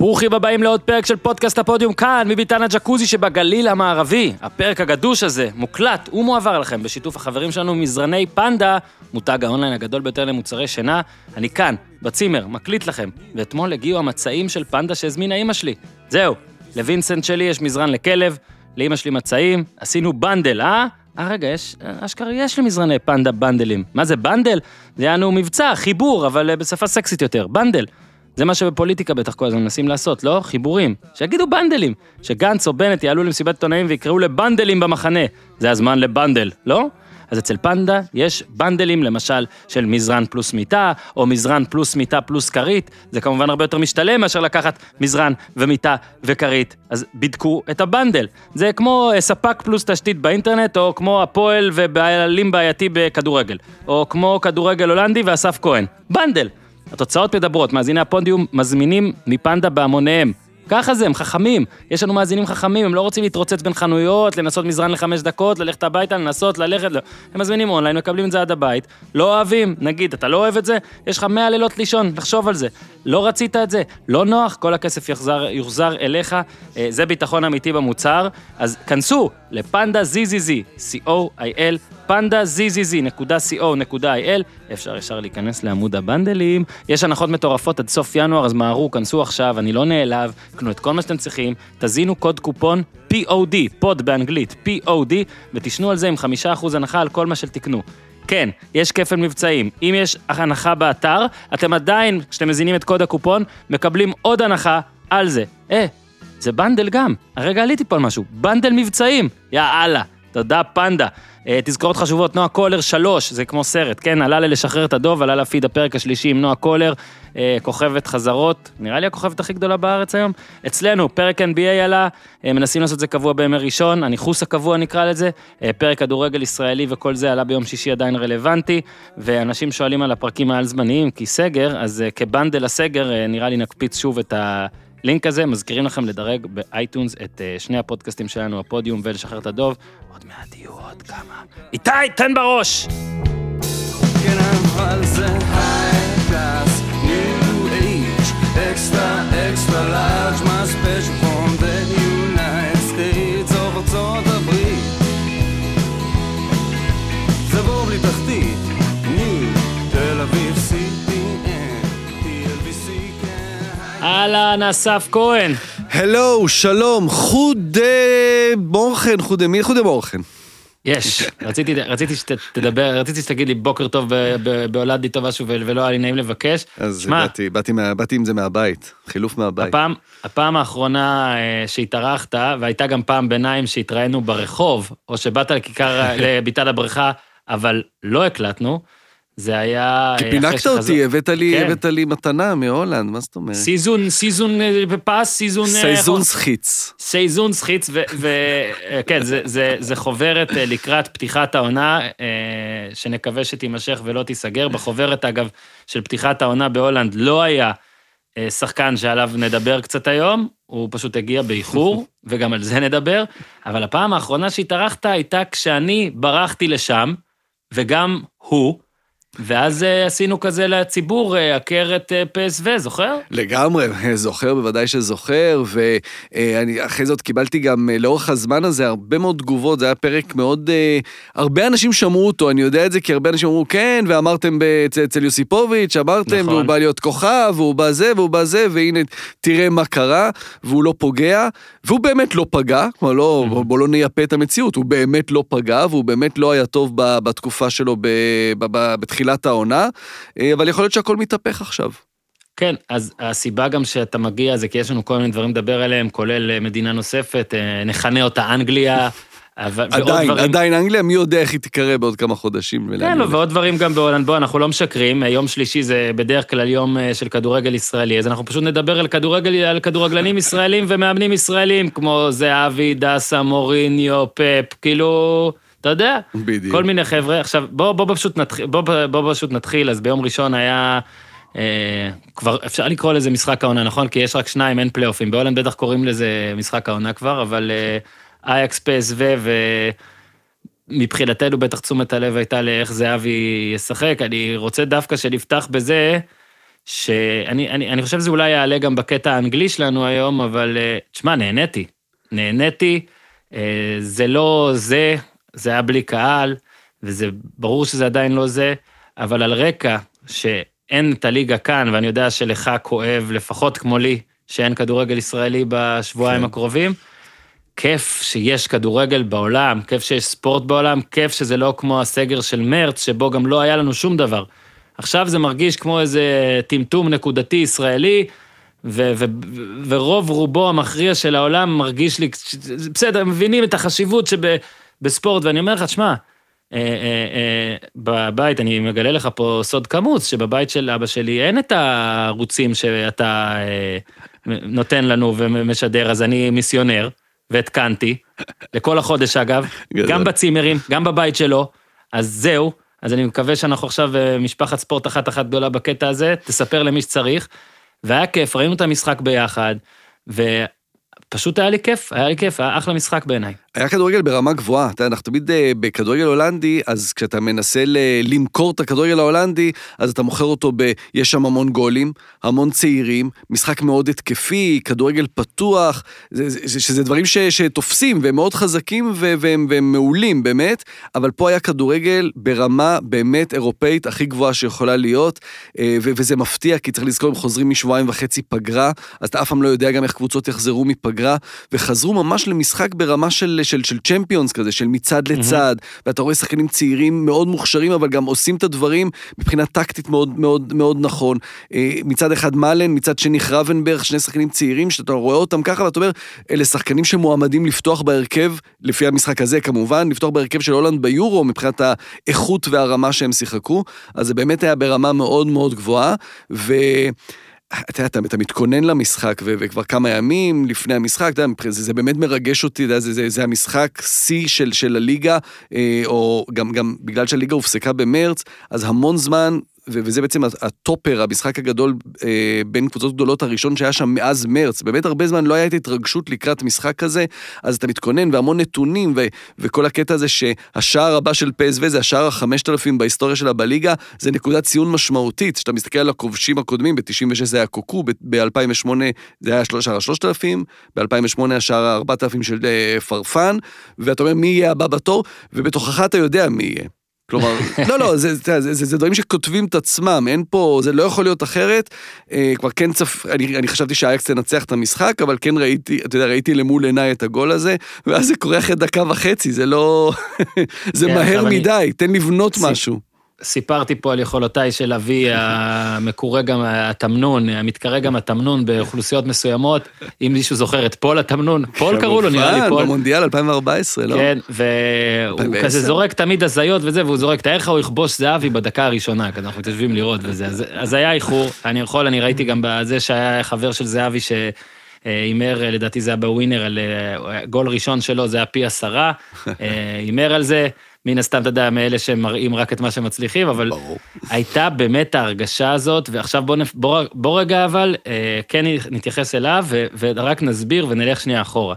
ברוכים הבאים לעוד פרק של פודקאסט הפודיום כאן, מביתן הג'קוזי שבגליל המערבי. הפרק הגדוש הזה מוקלט ומועבר לכם בשיתוף החברים שלנו מזרני פנדה, מותג האונליין הגדול ביותר למוצרי שינה. אני כאן, בצימר, מקליט לכם, ואתמול הגיעו המצעים של פנדה שהזמינה אימא שלי. זהו, לווינסנט שלי יש מזרן לכלב, לאימא שלי מצעים, עשינו bundle, אה? אה, רגע, יש, אשכרה יש למזרני פנדה bundle ים. מה זה bundle? זה יענו מבצע, חיבור, אבל אה, בשפה סקסית יותר, bundle. זה מה שבפוליטיקה בטח כל הזמן מנסים לעשות, לא? חיבורים. שיגידו בנדלים. שגנץ או בנט יעלו למסיבת עיתונאים ויקראו לבנדלים במחנה. זה הזמן לבנדל, לא? אז אצל פנדה יש בנדלים, למשל, של מזרן פלוס מיטה, או מזרן פלוס מיטה פלוס כרית. זה כמובן הרבה יותר משתלם מאשר לקחת מזרן ומיטה וכרית. אז בדקו את הבנדל. זה כמו אה, ספק פלוס תשתית באינטרנט, או כמו הפועל ובעלים בעייתי בכדורגל. או כמו כדורגל הולנדי ואסף כהן. bundle. התוצאות מדברות, מאזיני הפודיום מזמינים מפנדה בהמוניהם. ככה זה, הם חכמים. יש לנו מאזינים חכמים, הם לא רוצים להתרוצץ בין חנויות, לנסות מזרן לחמש דקות, ללכת הביתה, לנסות, ללכת, לא. הם מזמינים אונליין, מקבלים את זה עד הבית, לא אוהבים, נגיד, אתה לא אוהב את זה, יש לך מאה לילות לישון, לחשוב על זה. לא רצית את זה, לא נוח, כל הכסף יוחזר, יוחזר אליך, אה, זה ביטחון אמיתי במוצר, אז כנסו לפנדה ZZZ, co.il, פנדה zzz.co.il, אפשר ישר להיכנס לעמוד הבנדלים, יש הנחות מטורפות עד סוף ינואר, אז מהרו, כנסו עכשיו, אני לא נעלב, קנו את כל מה שאתם צריכים, תזינו קוד קופון POD, פוד באנגלית, POD, ותשנו על זה עם 5% הנחה על כל מה שתקנו. כן, יש כפל מבצעים. אם יש הנחה באתר, אתם עדיין, כשאתם מזינים את קוד הקופון, מקבלים עוד הנחה על זה. אה, זה bundle גם. הרגע עליתי פה על משהו. bundle מבצעים. יאללה. תודה, פנדה. אה, תזכורות חשובות, נועה קולר שלוש, זה כמו סרט, כן? עלה ללשחרר את הדוב, עלה לפיד הפרק השלישי עם נועה קולר, אה, כוכבת חזרות, נראה לי הכוכבת הכי גדולה בארץ היום. אצלנו, פרק NBA עלה, אה, מנסים לעשות את זה קבוע בימי ראשון, הניכוס הקבוע נקרא לזה, פרק כדורגל ישראלי וכל זה עלה ביום שישי עדיין רלוונטי, ואנשים שואלים על הפרקים העל זמניים, כי סגר, אז כ bundle הסגר, נראה לי נקפיץ שוב את ה... לינק הזה, מזכירים לכם לדרג ב iTunes את שני הפודקאסטים שלנו, הפודיום ולשחרר את הדוב. עוד מעט יהיו עוד כמה. איתי, תן בראש! כן, extra, extra large, מה special אהלן, אסף כהן. הלו, שלום, חודה מורכן, חודה מי חודה מורכן. יש, רציתי, רציתי שתדבר, רציתי שתגיד לי בוקר טוב בהולד לי טוב משהו ולא היה לי נעים לבקש. אז שמה, באתי, באתי, באתי עם זה מהבית, חילוף מהבית. הפעם, הפעם האחרונה אה, שהתארחת, והייתה גם פעם ביניים שהתראינו ברחוב, או שבאת לכיכר, לביתן הבריכה, אבל לא הקלטנו, זה היה... כי פינקת אותי, הבאת לי, כן. הבאת לי מתנה מהולנד, מה זאת אומרת? season, season אה, pass, season... אה, seizoensgids. seizoensgids, וכן, זה, זה, זה חוברת אה, לקראת פתיחת העונה, שנקווה שתימשך ולא תיסגר. בחוברת, אגב, של פתיחת העונה בהולנד לא היה שחקן שעליו נדבר קצת היום, הוא פשוט הגיע באיחור, וגם על זה נדבר, אבל הפעם האחרונה שהתארחת הייתה כשאני ברחתי לשם, וגם הוא, ואז אה, עשינו כזה לציבור, אה, עקרת אה, פסו, זוכר? לגמרי, זוכר, בוודאי שזוכר, ואני אחרי זאת קיבלתי גם לאורך הזמן הזה הרבה מאוד תגובות, זה היה פרק מאוד... הרבה אנשים שמעו אותו, אני יודע את זה כי הרבה אנשים אמרו כן, ואמרתם אצל יוסיפוביץ', אמרתם, נכון. והוא בא להיות כוכב, והוא בא זה, והוא בא זה, והנה, תראה מה קרה, והוא לא פוגע, והוא באמת לא פגע, כלומר, לא, mm-hmm. בוא לא נייפה את המציאות, הוא באמת לא פגע, והוא באמת לא היה טוב בתקופה שלו בתחילת... בתחילת העונה, אה, אבל יכול להיות שהכל מתהפך עכשיו. כן, אז הסיבה גם שאתה מגיע זה כי יש לנו כל מיני דברים לדבר עליהם, כולל אה, מדינה נוספת, אה, נכנה אותה אנגליה. אבל, עדיין, דברים... עדיין אנגליה, מי יודע איך היא תיקרא בעוד כמה חודשים. כן, לא, ועוד דברים גם בהולנד. בוא, אנחנו לא משקרים, יום שלישי זה בדרך כלל יום של כדורגל ישראלי, אז אנחנו פשוט נדבר על, כדורגל, על כדורגלנים ישראלים ומאמנים ישראלים, כמו זהבי, דסה, מוריניו, פפ, כאילו... אתה יודע, בדיוק. כל מיני חבר'ה. עכשיו, בוא, בוא, פשוט נתחיל, בוא, בוא פשוט נתחיל, אז ביום ראשון היה, אה, כבר אפשר לקרוא לזה משחק העונה, נכון? כי יש רק שניים, אין פלייאופים. בהולנד בטח קוראים לזה משחק העונה כבר, אבל אה, אייקס פסו ומבחינתנו בטח תשומת הלב הייתה לאיך זהבי ישחק. אני רוצה דווקא שנפתח בזה, שאני אני, אני חושב שזה אולי יעלה גם בקטע האנגלי שלנו היום, אבל אה, תשמע, נהניתי. נהניתי, אה, זה לא זה, זה היה בלי קהל, וזה ברור שזה עדיין לא זה, אבל על רקע שאין את הליגה כאן, ואני יודע שלך כואב, לפחות כמו לי, שאין כדורגל ישראלי בשבועיים כן. הקרובים, כיף שיש כדורגל בעולם, כיף שיש ספורט בעולם, כיף שזה לא כמו הסגר של מרץ, שבו גם לא היה לנו שום דבר. עכשיו זה מרגיש כמו איזה טמטום נקודתי ישראלי, ו- ו- ורוב רובו המכריע של העולם מרגיש לי, בסדר, מבינים את החשיבות שבספורט, ואני אומר לך, שמע, אה, אה, אה, בבית, אני מגלה לך פה סוד כמוס, שבבית של אבא שלי אין את הערוצים שאתה נותן לנו ומשדר, אז אני מיסיונר, והתקנתי, לכל החודש אגב, גם בצימרים, גם בבית שלו, אז זהו. אז אני מקווה שאנחנו עכשיו משפחת ספורט אחת אחת גדולה בקטע הזה, תספר למי שצריך. והיה כיף, ראינו את המשחק ביחד, ופשוט היה לי כיף, היה לי כיף, היה אחלה משחק בעיניי. היה כדורגל ברמה גבוהה, אתה יודע, אנחנו תמיד אה, בכדורגל הולנדי, אז כשאתה מנסה למכור את הכדורגל ההולנדי, אז אתה מוכר אותו ב... יש שם המון גולים, המון צעירים, משחק מאוד התקפי, כדורגל פתוח, זה, שזה דברים ש, שתופסים והם מאוד חזקים ו, והם, והם מעולים באמת, אבל פה היה כדורגל ברמה באמת אירופאית הכי גבוהה שיכולה להיות, אה, ו, וזה מפתיע, כי צריך לזכור, הם חוזרים משבועיים וחצי פגרה, אז אתה אף פעם לא יודע גם איך קבוצות יחזרו מפגרה, וחזרו ממש למשחק ברמה של... של, של צ'מפיונס כזה, של מצד לצד, mm-hmm. ואתה רואה שחקנים צעירים מאוד מוכשרים, אבל גם עושים את הדברים מבחינה טקטית מאוד מאוד מאוד נכון. אה, מצד אחד מאלן, מצד שני חרבנברג, שני שחקנים צעירים, שאתה רואה אותם ככה, ואתה אומר, אלה שחקנים שמועמדים לפתוח בהרכב, לפי המשחק הזה כמובן, לפתוח בהרכב של הולנד ביורו, מבחינת האיכות והרמה שהם שיחקו, אז זה באמת היה ברמה מאוד מאוד גבוהה, ו... אתה יודע, אתה מתכונן למשחק, וכבר כמה ימים לפני המשחק, אתה יודע, זה, באמת מרגש אותי, אתה יודע, זה, זה, זה המשחק שיא של, של הליגה, אה, או גם, גם בגלל שהליגה הופסקה במרץ, אז המון זמן וזה בעצם הטופר, המשחק הגדול אה, בין קבוצות גדולות הראשון שהיה שם מאז מרץ. באמת הרבה זמן לא הייתה התרגשות לקראת משחק כזה, אז אתה מתכונן והמון נתונים, ו- וכל הקטע הזה שהשער הבא של פסו זה השער החמשת אלפים בהיסטוריה שלה בליגה, זה נקודת ציון משמעותית. כשאתה מסתכל על הכובשים הקודמים, ב-96 זה היה קוקו, ב-2008 זה היה שער השלושת אלפים, ב-2008 השער הארבעת אלפים של אה, פרפן, ואתה אומר מי יהיה הבא בתור, ובתוכך אתה יודע מי יהיה. כלומר, לא, לא, זה, זה, זה, זה, זה דברים שכותבים את עצמם, אין פה, זה לא יכול להיות אחרת. אה, כבר כן צפ... אני, אני חשבתי שאייקס תנצח את המשחק, אבל כן ראיתי, אתה יודע, ראיתי למול עיניי את הגול הזה, ואז זה קורה אחרי דקה וחצי, זה לא... זה כן, מהר מדי, אני... תן לבנות משהו. סיפרתי פה על יכולותיי של אבי המקורה גם התמנון, המתקרא גם התמנון באוכלוסיות מסוימות. אם מישהו זוכר את פול התמנון, פול קראו לו, נראה לי פול. במונדיאל 2014, לא? כן, והוא כזה זורק תמיד הזיות וזה, והוא זורק, תאר לך הוא יכבוש זהבי בדקה הראשונה, כזה אנחנו מתיישבים לראות וזה. אז היה איחור, אני יכול, אני ראיתי גם בזה שהיה חבר של זהבי ש... הימר, לדעתי זה היה בווינר, על אה, גול ראשון שלו, זה היה פי עשרה, הימר על זה. מן הסתם, אתה יודע, מאלה שמראים רק את מה שמצליחים, אבל ברור. הייתה באמת ההרגשה הזאת, ועכשיו בוא, בוא, בוא רגע אבל, אה, כן נתייחס אליו, ו, ורק נסביר ונלך שנייה אחורה.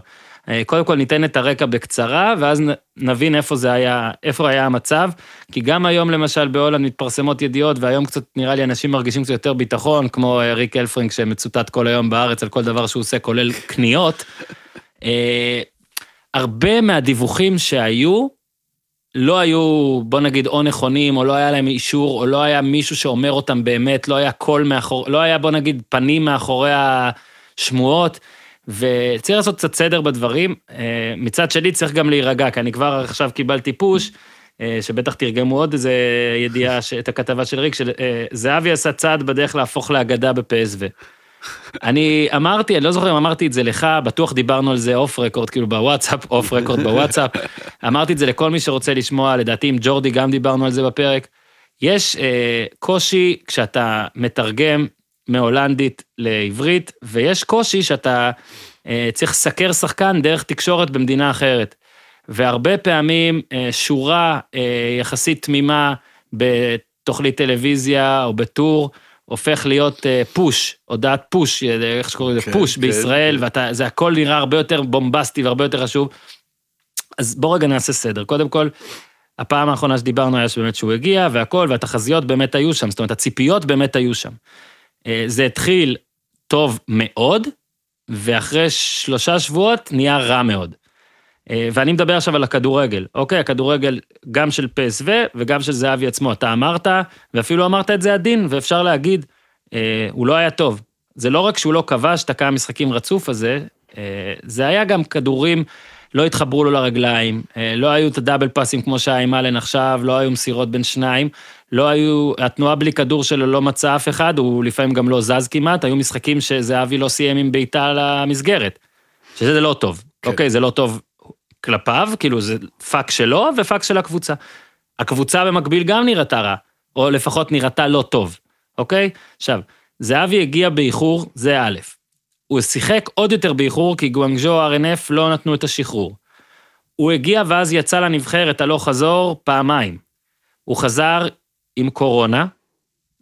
אה, קודם כל ניתן את הרקע בקצרה, ואז נבין איפה זה היה, איפה היה המצב, כי גם היום למשל בהולנד מתפרסמות ידיעות, והיום קצת נראה לי אנשים מרגישים קצת יותר ביטחון, כמו אה, ריק אלפרינק שמצוטט כל היום בארץ על כל דבר שהוא עושה, כולל קניות. הרבה מהדיווחים שהיו, לא היו, בוא נגיד, או נכונים, או לא היה להם אישור, או לא היה מישהו שאומר אותם באמת, לא היה קול מאחור, לא היה, בוא נגיד, פנים מאחורי השמועות, וצריך לעשות קצת סדר בדברים. אה, מצד שלי צריך גם להירגע, כי אני כבר עכשיו קיבלתי push, אה, שבטח תרגמו עוד איזה ידיעה, את הכתבה של ריק, שזהבי עשה צעד בדרך להפוך לאגדה בפ.ס.וו. אני אמרתי, אני לא זוכר אם אמרתי את זה לך, בטוח דיברנו על זה off record, כאילו בוואטסאפ, off record בוואטסאפ. אמרתי את זה לכל מי שרוצה לשמוע, לדעתי עם ג'ורדי גם דיברנו על זה בפרק. יש אה, קושי כשאתה מתרגם מהולנדית לעברית, ויש קושי שאתה אה, צריך לסקר שחקן דרך תקשורת במדינה אחרת. והרבה פעמים אה, שורה אה, יחסית תמימה בתוכנית טלוויזיה או בטור, הופך להיות פוש, אה, הודעת פוש, אה, איך שקוראים לזה, כן, פוש כן, בישראל, כן. וזה הכל נראה הרבה יותר בומבסטי והרבה יותר חשוב. אז בוא רגע נעשה סדר. קודם כל, הפעם האחרונה שדיברנו היה שבאמת שהוא הגיע והכל, והתחזיות באמת היו שם, זאת אומרת, הציפיות באמת היו שם. אה, זה התחיל טוב מאוד, ואחרי שלושה שבועות נהיה רע מאוד. אה, ואני מדבר עכשיו על הכדורגל, אוקיי? הכדורגל גם של פסו וגם של זהבי עצמו. אתה אמרת, ואפילו אמרת את זה עדין, ואפשר להגיד, אה, הוא לא היה טוב. זה לא רק שהוא לא כבש את הכמה משחקים רצוף הזה, אה, זה היה גם כדורים, לא התחברו לו לרגליים, אה, לא היו את הדאבל פאסים כמו שהיה עם אלן עכשיו, לא היו מסירות בין שניים, לא היו, התנועה בלי כדור שלו לא מצא אף אחד, הוא לפעמים גם לא זז כמעט, היו משחקים שזהבי לא סיים עם בעיטה למסגרת, שזה לא טוב, כן. אוקיי, זה לא טוב כלפיו, כאילו זה פאק שלו ופאק של הקבוצה. הקבוצה במקביל גם נראתה רע, או לפחות נראתה לא טוב, אוקיי? עכשיו, זהבי הגיע באיחור, זה א', הוא שיחק עוד יותר באיחור, כי גואנגז'ו R&F לא נתנו את השחרור. הוא הגיע ואז יצא לנבחרת הלוך חזור פעמיים. הוא חזר עם קורונה,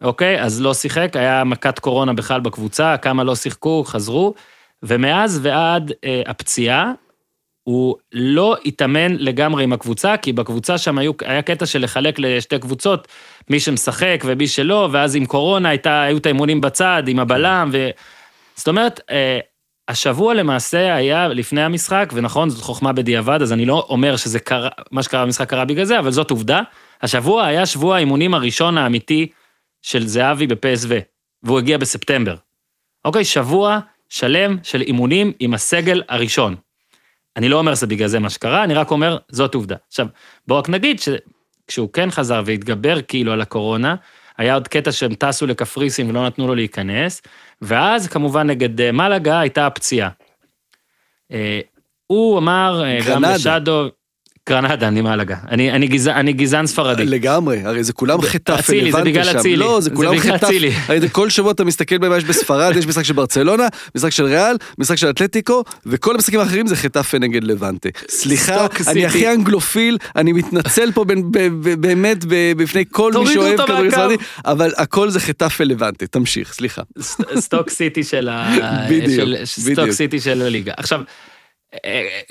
אוקיי? אז לא שיחק, היה מכת קורונה בכלל בקבוצה, כמה לא שיחקו, חזרו, ומאז ועד אה, הפציעה, הוא לא התאמן לגמרי עם הקבוצה, כי בקבוצה שם היו, היה קטע של לחלק לשתי קבוצות, מי שמשחק ומי שלא, ואז עם קורונה הייתה, היו את האימונים בצד, עם הבלם, ו... זאת אומרת, אה, השבוע למעשה היה לפני המשחק, ונכון, זאת חוכמה בדיעבד, אז אני לא אומר שזה קרה, מה שקרה במשחק קרה בגלל זה, אבל זאת עובדה. השבוע היה שבוע האימונים הראשון האמיתי של זהבי בפסו, והוא הגיע בספטמבר. אוקיי, שבוע שלם של אימונים עם הסגל הראשון. אני לא אומר שזה בגלל זה מה שקרה, אני רק אומר, זאת עובדה. עכשיו, בואו רק נגיד שכשהוא כן חזר והתגבר כאילו על הקורונה, היה עוד קטע שהם טסו לקפריסין ולא נתנו לו להיכנס, ואז כמובן נגד אה, מלאגה הייתה הפציעה. אה, הוא אמר, אה, גם לשאדו, גרנדה, אני מהלגה. אני, אני, גז, אני גזען ספרדי. לגמרי, הרי זה כולם חטף אצילי, זה בגלל אצילי. לא, זה כולם חטף. הרי זה כל שבוע אתה מסתכל במה יש בספרד, יש משחק של ברצלונה, משחק של ריאל, משחק של אתלטיקו, וכל המשחקים האחרים זה חטף נגד לבנטה. סליחה, אני הכי אנגלופיל, אני מתנצל פה באמת בפני כל מי שאוהב כדורגל ספרדי, אבל הכל זה חטף לבנטה, תמשיך, סליחה. סטוק סיטי של הליגה. עכשיו,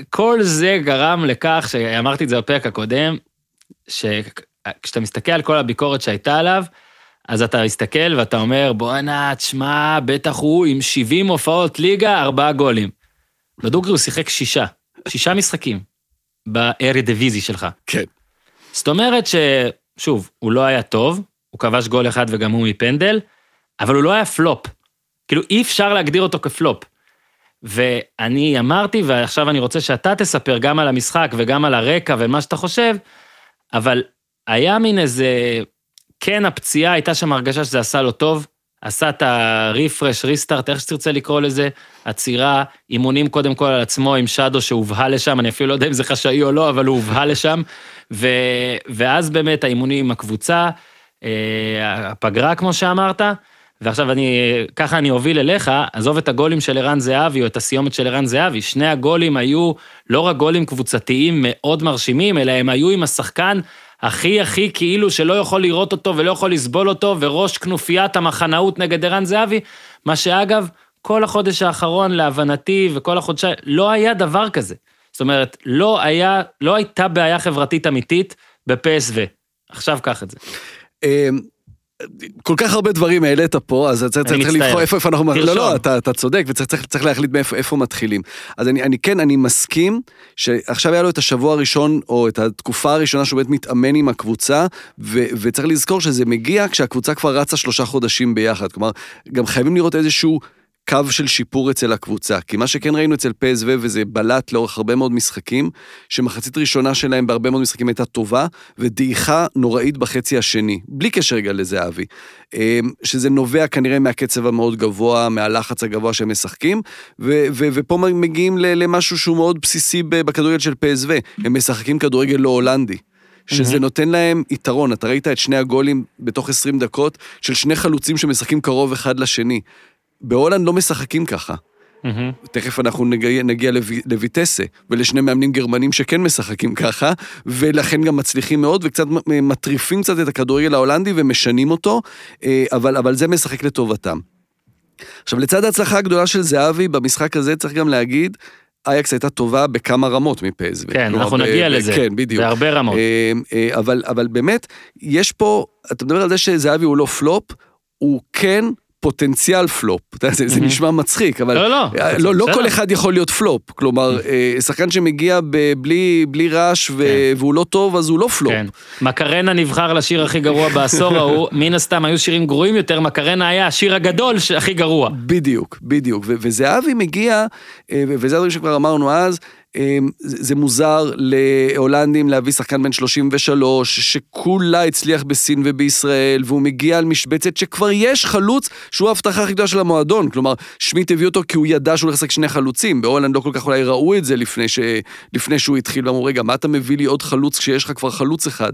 כל זה גרם לכך, שאמרתי את זה בפרק הקודם, שכשאתה מסתכל על כל הביקורת שהייתה עליו, אז אתה מסתכל ואתה אומר, בואנה, תשמע, בטח הוא עם 70 הופעות ליגה, ארבעה גולים. בדוגרי הוא שיחק שישה, שישה משחקים בארי דיוויזי שלך. כן. זאת אומרת ששוב, הוא לא היה טוב, הוא כבש גול אחד וגם הוא מפנדל, אבל הוא לא היה פלופ. כאילו, אי אפשר להגדיר אותו כפלופ. ואני אמרתי, ועכשיו אני רוצה שאתה תספר גם על המשחק וגם על הרקע ומה שאתה חושב, אבל היה מין איזה, כן, הפציעה, הייתה שם הרגשה שזה עשה לו טוב, עשה את ה-refresh, ריסטארט, איך שתרצה לקרוא לזה, עצירה, אימונים קודם כל על עצמו עם שדו שהובהל לשם, אני אפילו לא יודע אם זה חשאי או לא, אבל הוא הובהל לשם, ו... ואז באמת האימונים עם הקבוצה, אה, הפגרה כמו שאמרת, ועכשיו אני, ככה אני אוביל אליך, עזוב את הגולים של ערן זהבי או את הסיומת של ערן זהבי, שני הגולים היו לא רק גולים קבוצתיים מאוד מרשימים, אלא הם היו עם השחקן הכי הכי כאילו שלא יכול לראות אותו ולא יכול לסבול אותו, וראש כנופיית המחנאות נגד ערן זהבי, מה שאגב, כל החודש האחרון להבנתי וכל החודשיים, לא היה דבר כזה. זאת אומרת, לא היה, לא הייתה בעיה חברתית אמיתית בפסו. עכשיו קח את זה. כל כך הרבה דברים העלית פה, אז צריך, צריך לבחור איפה, איפה אנחנו... לא, לא, אתה, אתה צודק, וצריך צריך, צריך להחליט מאיפה איפה מתחילים. אז אני, אני כן, אני מסכים שעכשיו היה לו את השבוע הראשון, או את התקופה הראשונה שהוא באמת מתאמן עם הקבוצה, ו, וצריך לזכור שזה מגיע כשהקבוצה כבר רצה שלושה חודשים ביחד. כלומר, גם חייבים לראות איזשהו... קו של שיפור אצל הקבוצה. כי מה שכן ראינו אצל פסו, וזה בלט לאורך הרבה מאוד משחקים, שמחצית ראשונה שלהם בהרבה מאוד משחקים הייתה טובה, ודעיכה נוראית בחצי השני, בלי קשר רגע לזהבי. אמ, שזה נובע כנראה מהקצב המאוד גבוה, מהלחץ הגבוה שהם משחקים, ו- ו- ופה מגיעים למשהו שהוא מאוד בסיסי בכדורגל של פסו, הם משחקים כדורגל לא הולנדי. שזה mm-hmm. נותן להם יתרון. אתה ראית את שני הגולים בתוך 20 דקות של שני חלוצים שמשחקים קרוב אחד לשני. בהולנד לא משחקים ככה. Mm-hmm. תכף אנחנו נגיע, נגיע לו, לויטסה, ולשני מאמנים גרמנים שכן משחקים ככה, ולכן גם מצליחים מאוד, וקצת מטריפים קצת את הכדורגל ההולנדי ומשנים אותו, אה, אבל, אבל זה משחק לטובתם. עכשיו, לצד ההצלחה הגדולה של זהבי במשחק הזה, צריך גם להגיד, אייקס הייתה טובה בכמה רמות מפז. כן, אנחנו נגיע ב- לזה. כן, בדיוק. בהרבה רמות. אה, אה, אבל, אבל באמת, יש פה, אתה מדבר על זה שזהבי הוא לא פלופ, הוא כן פוטנציאל פלופ. זה, זה נשמע מצחיק, אבל לא, לא, אה, לא, לא. כל אחד יכול להיות פלופ. כלומר, אה, שחקן שמגיע בלי, בלי רעש ו- כן. והוא לא טוב, אז הוא לא פלופ. כן. מקרנה נבחר לשיר הכי גרוע בעשור ההוא, מן הסתם היו שירים גרועים יותר, מקרנה היה השיר הגדול הכי גרוע. בדיוק, בדיוק. ו- וזהבי מגיע, אה, וזה הדברים שכבר אמרנו אז, זה זה מוזר להולנדים להביא שחקן בן 33, שכולה הצליח בסין ובישראל, והוא מגיע על משבצת שכבר יש חלוץ שהוא ההבטחה הכי גדולה של המועדון. כלומר, שמיט הביא אותו כי הוא ידע שהוא הולך לשחק שני חלוצים. בהולנד לא כל כך אולי ראו את זה לפני, ש... לפני שהוא התחיל, ואמרו, רגע, מה אתה מביא לי עוד חלוץ כשיש לך כבר חלוץ אחד?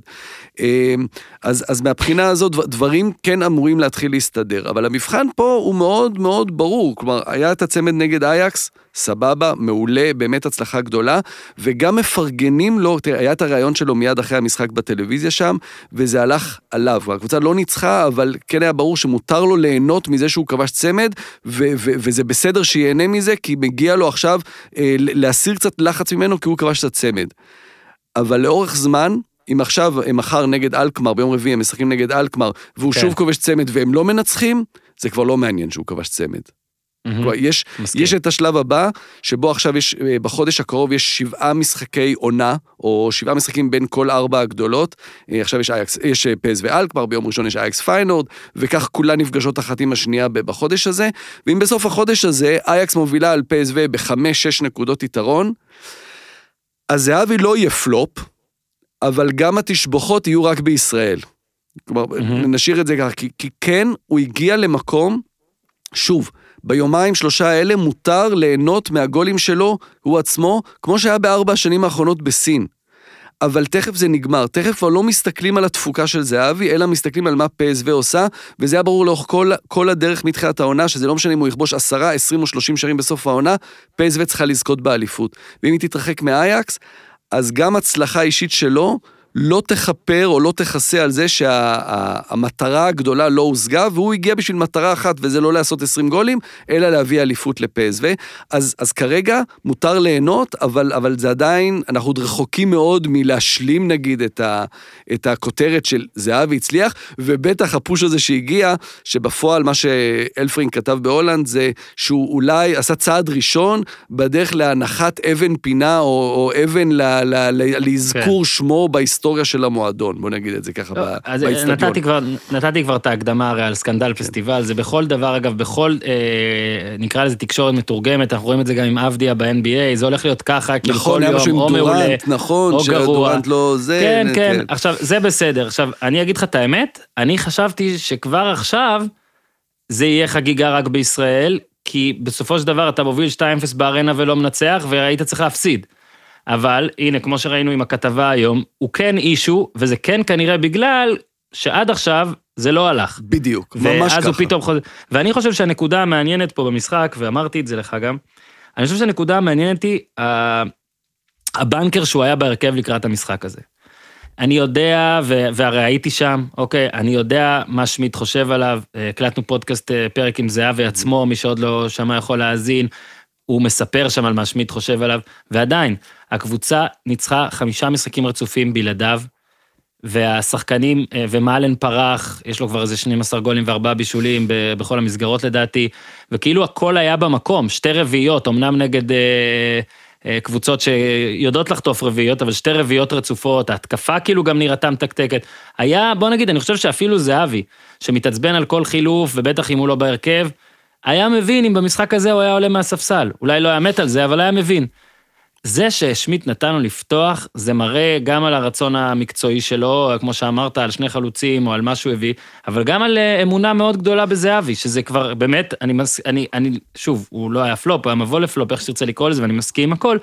אה, אז, אז מהבחינה הזאת, דבר- דברים כן אמורים להתחיל להסתדר. אבל המבחן פה הוא מאוד מאוד ברור. כלומר, היה את הצמד נגד אייקס, סבבה, מעולה, באמת הצלחה גדולה, וגם מפרגנים לו, תראה, היה את הריאיון שלו מיד אחרי המשחק בטלוויזיה שם, וזה הלך עליו. הקבוצה לא ניצחה, אבל כן היה ברור שמותר לו ליהנות מזה שהוא כבש צמד, ו- ו- וזה בסדר שיהנה מזה, כי מגיע לו עכשיו אה, להסיר קצת לחץ ממנו, כי הוא כבש את הצמד. אבל לאורך זמן, אם עכשיו, הם מחר נגד אלקמר, ביום רביעי הם משחקים נגד אלקמר, והוא כן. שוב כובש צמד והם לא מנצחים, זה כבר לא מעניין שהוא כבש צמד. כלומר, יש, מסכים. יש את השלב הבא, שבו עכשיו יש, אה, בחודש הקרוב יש שבעה משחקי עונה, או שבעה משחקים בין כל ארבע הגדולות. אה, עכשיו יש, אייקס, יש אה, פז ואלקמר, ביום ראשון יש אייקס פיינורד, וכך כולן נפגשות אחת עם השנייה בחודש הזה. ואם בסוף החודש הזה אייקס מובילה על פז בחמש-שש נקודות יתרון, אז זהבי לא יהיה פלופ, אבל גם התשבוכות יהיו רק בישראל. כלומר, מהמם. נשאיר את זה ככה, כי, כי כן, הוא הגיע למקום, שוב, ביומיים שלושה האלה מותר ליהנות מהגולים שלו, הוא עצמו, כמו שהיה בארבע השנים האחרונות בסין. אבל תכף זה נגמר, תכף כבר לא מסתכלים על התפוקה של זהבי, אלא מסתכלים על מה פסו עושה, וזה היה ברור לאורך כל, כל הדרך מתחילת העונה, שזה לא משנה אם הוא יכבוש עשרה, עשרים או שלושים שערים בסוף העונה, פסו צריכה לזכות באליפות. ואם היא תתרחק מאייקס, אז גם הצלחה אישית שלו לא תכפר או לא תכסה על זה שהמטרה הגדולה לא הושגה, והוא הגיע בשביל מטרה אחת, וזה לא לעשות 20 גולים, אלא להביא אליפות לפסו. אז, אז כרגע מותר ליהנות, אבל, אבל זה עדיין, אנחנו עוד רחוקים מאוד מלהשלים נגיד את, ה, את הכותרת של זהבי הצליח, ובטח ה push הזה שהגיע, שבפועל מה שאלפרינק כתב בהולנד זה שהוא אולי עשה צעד ראשון בדרך להנחת אבן פינה או, או אבן לאזכור שמו בהיסטוריה של המועדון, בוא נגיד את זה ככה לא, אז באיצטדיון. נתתי כבר, נתתי כבר את ההקדמה הרי על סקנדל פסטיבל, זה בכל דבר, אגב, בכל, אה, נקרא לזה תקשורת מתורגמת, אנחנו רואים את זה גם עם אבדיה ב-NBA, זה הולך להיות ככה, כאילו נכון, כל יום, או מעולה, דורנט, נכון, או גרוע. שדורנט לא זה. כן, כן, עכשיו, זה בסדר. עכשיו, אני אגיד לך את האמת, אני חשבתי שכבר עכשיו זה יהיה חגיגה רק בישראל, כי בסופו של דבר אתה מוביל 2-0 בארנה ולא מנצח, והיית צריך להפסיד. אבל, הנה, כמו שראינו עם הכתבה היום, הוא כן אישו, וזה כן כנראה בגלל שעד עכשיו זה לא הלך. בדיוק, ממש ואז ככה. הוא פתאום חוזר. ואני חושב שהנקודה המעניינת פה במשחק, ואמרתי את זה לך גם, אני חושב שהנקודה המעניינת היא הבנקר שהוא היה בהרכב לקראת המשחק הזה. אני יודע, ו- והרי הייתי שם, אוקיי, אני יודע מה שמיט חושב עליו, אה, הקלטנו פודקאסט, אה, פרק עם זהבי עצמו, מי שעוד לא שמע יכול להאזין, הוא מספר שם על מה שמיט חושב עליו, ועדיין, הקבוצה ניצחה חמישה משחקים רצופים בלעדיו, והשחקנים, אה, ומאלן פרח, יש לו כבר איזה 12 גולים וארבעה בישולים בכל המסגרות לדעתי, וכאילו הכל היה במקום, שתי רביעיות, אמנם נגד אה, אה, קבוצות שיודעות לחטוף רביעיות, אבל שתי רביעיות רצופות, ההתקפה כאילו גם נראתה מתקתקת. היה, בוא נגיד, אני חושב שאפילו זהבי, שמתעצבן על כל חילוף, ובטח אם הוא לא בהרכב, היה מבין אם במשחק הזה הוא היה עולה מהספסל. אולי לא היה מת על זה, אבל היה מבין. זה ששמיט נתן לו לפתוח, זה מראה גם על הרצון המקצועי שלו, כמו שאמרת, על שני חלוצים או על מה שהוא הביא, אבל גם על אה, אמונה מאוד גדולה בזהבי, שזה כבר באמת, אני, מס, אני, אני, שוב, הוא לא היה פלופ, הוא היה מבוא לפלופ, איך שתרצה לקרוא לזה, ואני מסכים עם הכל,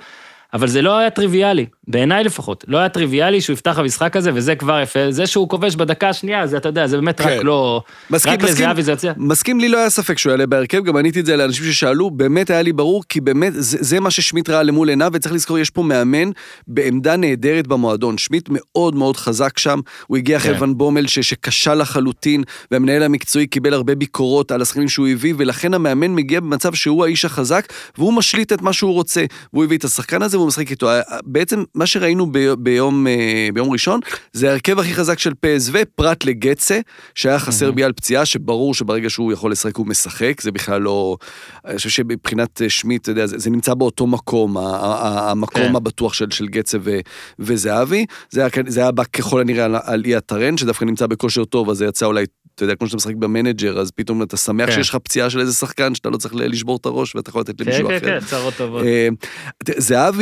אבל זה לא היה טריוויאלי, בעיניי לפחות, לא היה טריוויאלי שהוא יפתח במשחק הזה, וזה כבר יפה, זה שהוא כובש בדקה השנייה, זה אתה יודע, זה באמת כן. רק לא, מסכים, רק מסכים. לזהבי זה יוצא. מסכים, לי לא היה ספק שהוא יעלה בהרכב, גם עניתי את זה לאנשים ששאלו, באמת היה לי ברור, כי באמת זה, זה מה ששמיט ראה למול עיניו, וצריך לזכור, יש פה מאמן בעמדה נהדרת במועדון. שמיט מאוד מאוד חזק שם, הוא הגיע אחרי כן. ון בומל ש, שכשל לחלוטין, והמנהל המקצועי קיבל הרבה ביקורות על השחקנים שהוא הביא, ולכן המאמן מגיע במצב שהוא האיש החזק, והוא משליט את מה שהוא רוצה. והוא הביא את השחקן הזה, הזה והוא משחק איתו. בעצם מה שראינו ב, ביום, אה, ביום ראשון, זה ההרכב הכי חזק של PSV, פרט לגצה, שהיה חסר בגלל פציעה, שברור שברגע שהוא יכול לשחק הוא משחק, זה בכלל לא... אני חושב שמבחינת אה, שמית, אתה יודע, זה, זה נמצא באותו מקום, המקום כן. הבטוח של, של גצה ו, וזהבי. זה היה, זה היה בא ככל הנראה על, על אי הטרן, שדווקא נמצא בכושר טוב, אז זה יצא אולי אתה יודע, כמו שאתה משחק במנג'ר, אז פתאום אתה שמח כן. שיש לך פציעה של איזה שחקן שאתה לא צריך לשבור את הראש ואתה יכול לתת למישהו כן, אחר. כן, כן, צרות טובות. אה,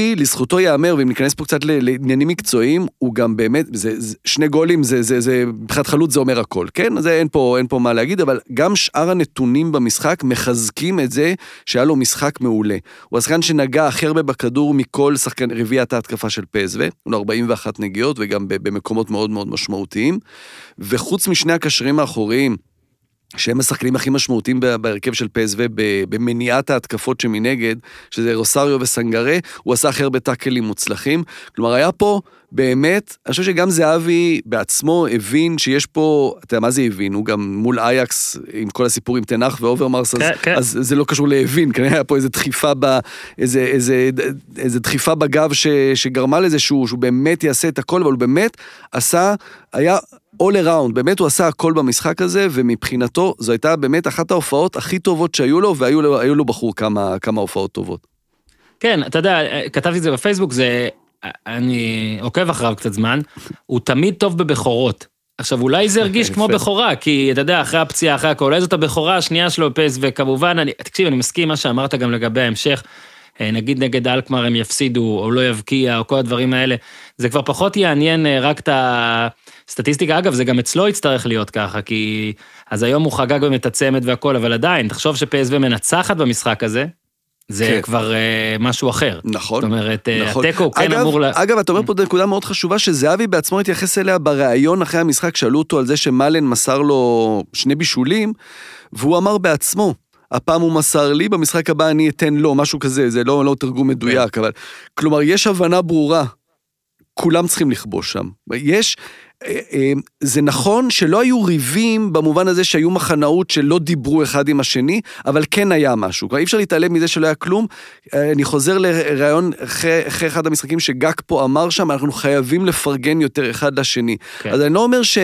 זהבי, לזכותו ייאמר, ואם ניכנס פה קצת לעניינים מקצועיים, הוא גם באמת, זה, זה, שני גולים, זה, זה, זה, מבחינת חלוץ זה אומר הכל, כן? זה אין פה, אין פה מה להגיד, אבל גם שאר הנתונים במשחק מחזקים את זה שהיה לו משחק מעולה. הוא השחקן שנגע הכי הרבה בכדור מכל שחקן רביעיית ההתקפה של פסו, הוא לו 41 נגיעות וגם במקומות מאוד מאוד משמעותיים. וחוץ משני הקשרים האחוריים, שהם השחקנים הכי משמעותיים בהרכב של פסו במניעת ההתקפות שמנגד, שזה רוסריו וסנגרה, הוא עשה הכי הרבה טאקלים מוצלחים. כלומר, היה פה באמת, אני חושב שגם זהבי בעצמו הבין שיש פה, אתה יודע מה זה הבין, הוא גם מול אייקס עם כל הסיפור עם טן האח ואוברמרס, כן, אז, כן. אז זה לא קשור להבין, כן, היה פה איזה דחיפה, ב, איזה, איזה, איזה דחיפה בגב ש, שגרמה לזה שהוא, שהוא באמת יעשה את הכל, אבל הוא באמת עשה, היה all around, באמת הוא עשה הכל במשחק הזה, ומבחינתו זו הייתה באמת אחת ההופעות הכי טובות שהיו לו, והיו לו, לו בחור כמה, כמה הופעות טובות. כן, אתה יודע, כתבתי את זה בפייסבוק, זה, אני עוקב אחריו קצת זמן, הוא תמיד טוב בבכורות. עכשיו, אולי זה הרגיש כמו בכורה, כי אתה יודע, אחרי הפציעה, אחרי הכל, אולי זאת הבכורה השנייה שלו בפייס, וכמובן, אני, תקשיב, אני מסכים מה שאמרת גם לגבי ההמשך. אה, נגיד נגד אלקמר הם יפסידו, או לא יבקיע, או כל הדברים האלה, זה כבר פחות יעניין אה, רק את הסטטיסטיקה. אגב, זה גם אצלו יצטרך להיות ככה, כי... אז היום הוא חגג באמת את הצמד והכל, אבל עדיין, תחשוב שפסו מנצחת במשחק הזה, זה כן. כבר uh, משהו אחר. נכון. זאת אומרת, נכון. התיקו כן אגב, אמור ל... אגב, אתה אומר פה נקודה מאוד חשובה, שזהבי בעצמו התייחס אליה בריאיון אחרי המשחק, שאלו אותו על זה שמלן מסר לו שני בישולים, והוא אמר בעצמו, הפעם הוא מסר לי, במשחק הבא אני אתן לו, משהו כזה, זה לא, לא תרגום מדויק, כן. אבל... כלומר, יש הבנה ברורה, כולם צריכים לכבוש שם. יש, אה, אה, זה נכון שלא היו ריבים במובן הזה שהיו מחנאות שלא דיברו אחד עם השני, אבל כן היה משהו. כלומר, אי אפשר להתעלם מזה שלא היה כלום. אה, אני חוזר לראיון אחרי, אחרי אחד המשחקים שגק פה אמר שם, אנחנו חייבים לפרגן יותר אחד לשני. כן. אז אני לא אומר ש,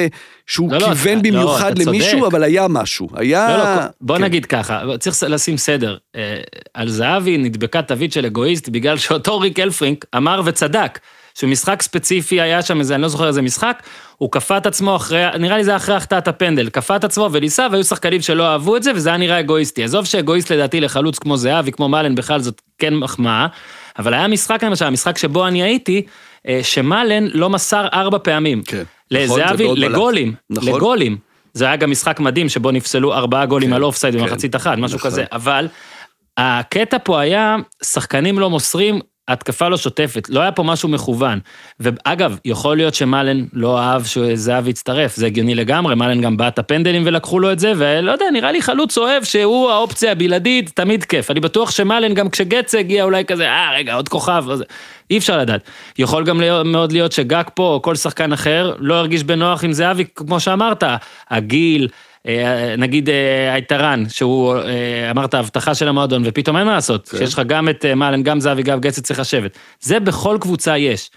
שהוא לא, לא כיוון לא, במיוחד לא, למישהו, צודק. אבל היה משהו. היה... לא, לא, בוא כן. נגיד ככה, צריך לשים סדר. על זהבי נדבקה תווית של אגואיסט בגלל שאותו ריק אלפרינק אמר וצדק. שמשחק ספציפי היה שם איזה, אני לא זוכר איזה משחק, הוא כפה את עצמו אחרי, נראה לי זה אחרי החטאת הפנדל, כפה את עצמו וניסה, והיו שחקנים שלא אהבו את זה, וזה היה נראה אגואיסטי. עזוב שאגואיסט לדעתי לחלוץ כמו זהבי, כמו מאלן בכלל, זאת כן מחמאה, אבל היה משחק למשל, המשחק שבו אני הייתי, אה, שמאלן לא מסר ארבע פעמים. כן. נכון, לזהבי, לגולים, נכון. לגולים. זה היה גם משחק מדהים שבו נפסלו ארבעה גולים כן, על אופסייד כן, במחצית אחת, משהו נכון. כזה, אבל הקטע פה היה, שחקנים לא מוסרים, התקפה לא שוטפת, לא היה פה משהו מכוון. ואגב, יכול להיות שמלן לא אהב שזהב יצטרף, זה הגיוני לגמרי, מלן גם בעט הפנדלים ולקחו לו את זה, ולא יודע, נראה לי חלוץ אוהב שהוא האופציה הבלעדית, תמיד כיף. אני בטוח שמלן גם כשגצה הגיע אולי כזה, אה, רגע, עוד כוכב, אי אפשר לדעת. יכול גם להיות, מאוד להיות שגג פה, או כל שחקן אחר, לא הרגיש בנוח עם זהבי, כמו שאמרת, הגיל, נגיד אה, היתרן, שהוא, אה, אמרת, הבטחה של המועדון, ופתאום אין מה לעשות, כן. שיש לך גם את מאלן, גם זהבי, גם גצת צריך לשבת. זה בכל קבוצה יש.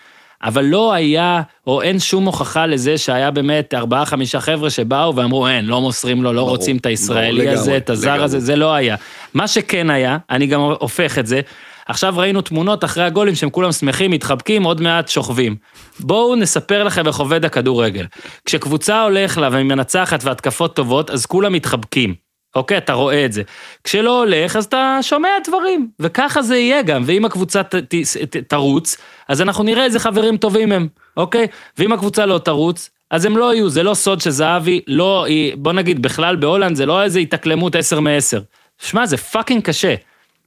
אבל לא היה, או אין שום הוכחה לזה שהיה באמת ארבעה, חמישה חבר'ה שבאו ואמרו, אין, לא מוסרים לו, לא ברור, רוצים את הישראלי ברור, הזה, לגמרי, את הזר לגמרי. הזה, זה לא היה. מה שכן היה, אני גם הופך את זה, עכשיו ראינו תמונות אחרי הגולים שהם כולם שמחים, מתחבקים, עוד מעט שוכבים. בואו נספר לכם איך עובד הכדורגל. כשקבוצה הולך לה והיא מנצחת והתקפות טובות, אז כולם מתחבקים. אוקיי, אתה רואה את זה. כשלא הולך, אז אתה שומע דברים, וככה זה יהיה גם, ואם הקבוצה ת, ת, ת, תרוץ, אז אנחנו נראה איזה חברים טובים הם, אוקיי? ואם הקבוצה לא תרוץ, אז הם לא יהיו, זה לא סוד שזהבי לא, בוא נגיד, בכלל בהולנד זה לא איזה התאקלמות 10 מ-10. שמע, זה fucking קשה.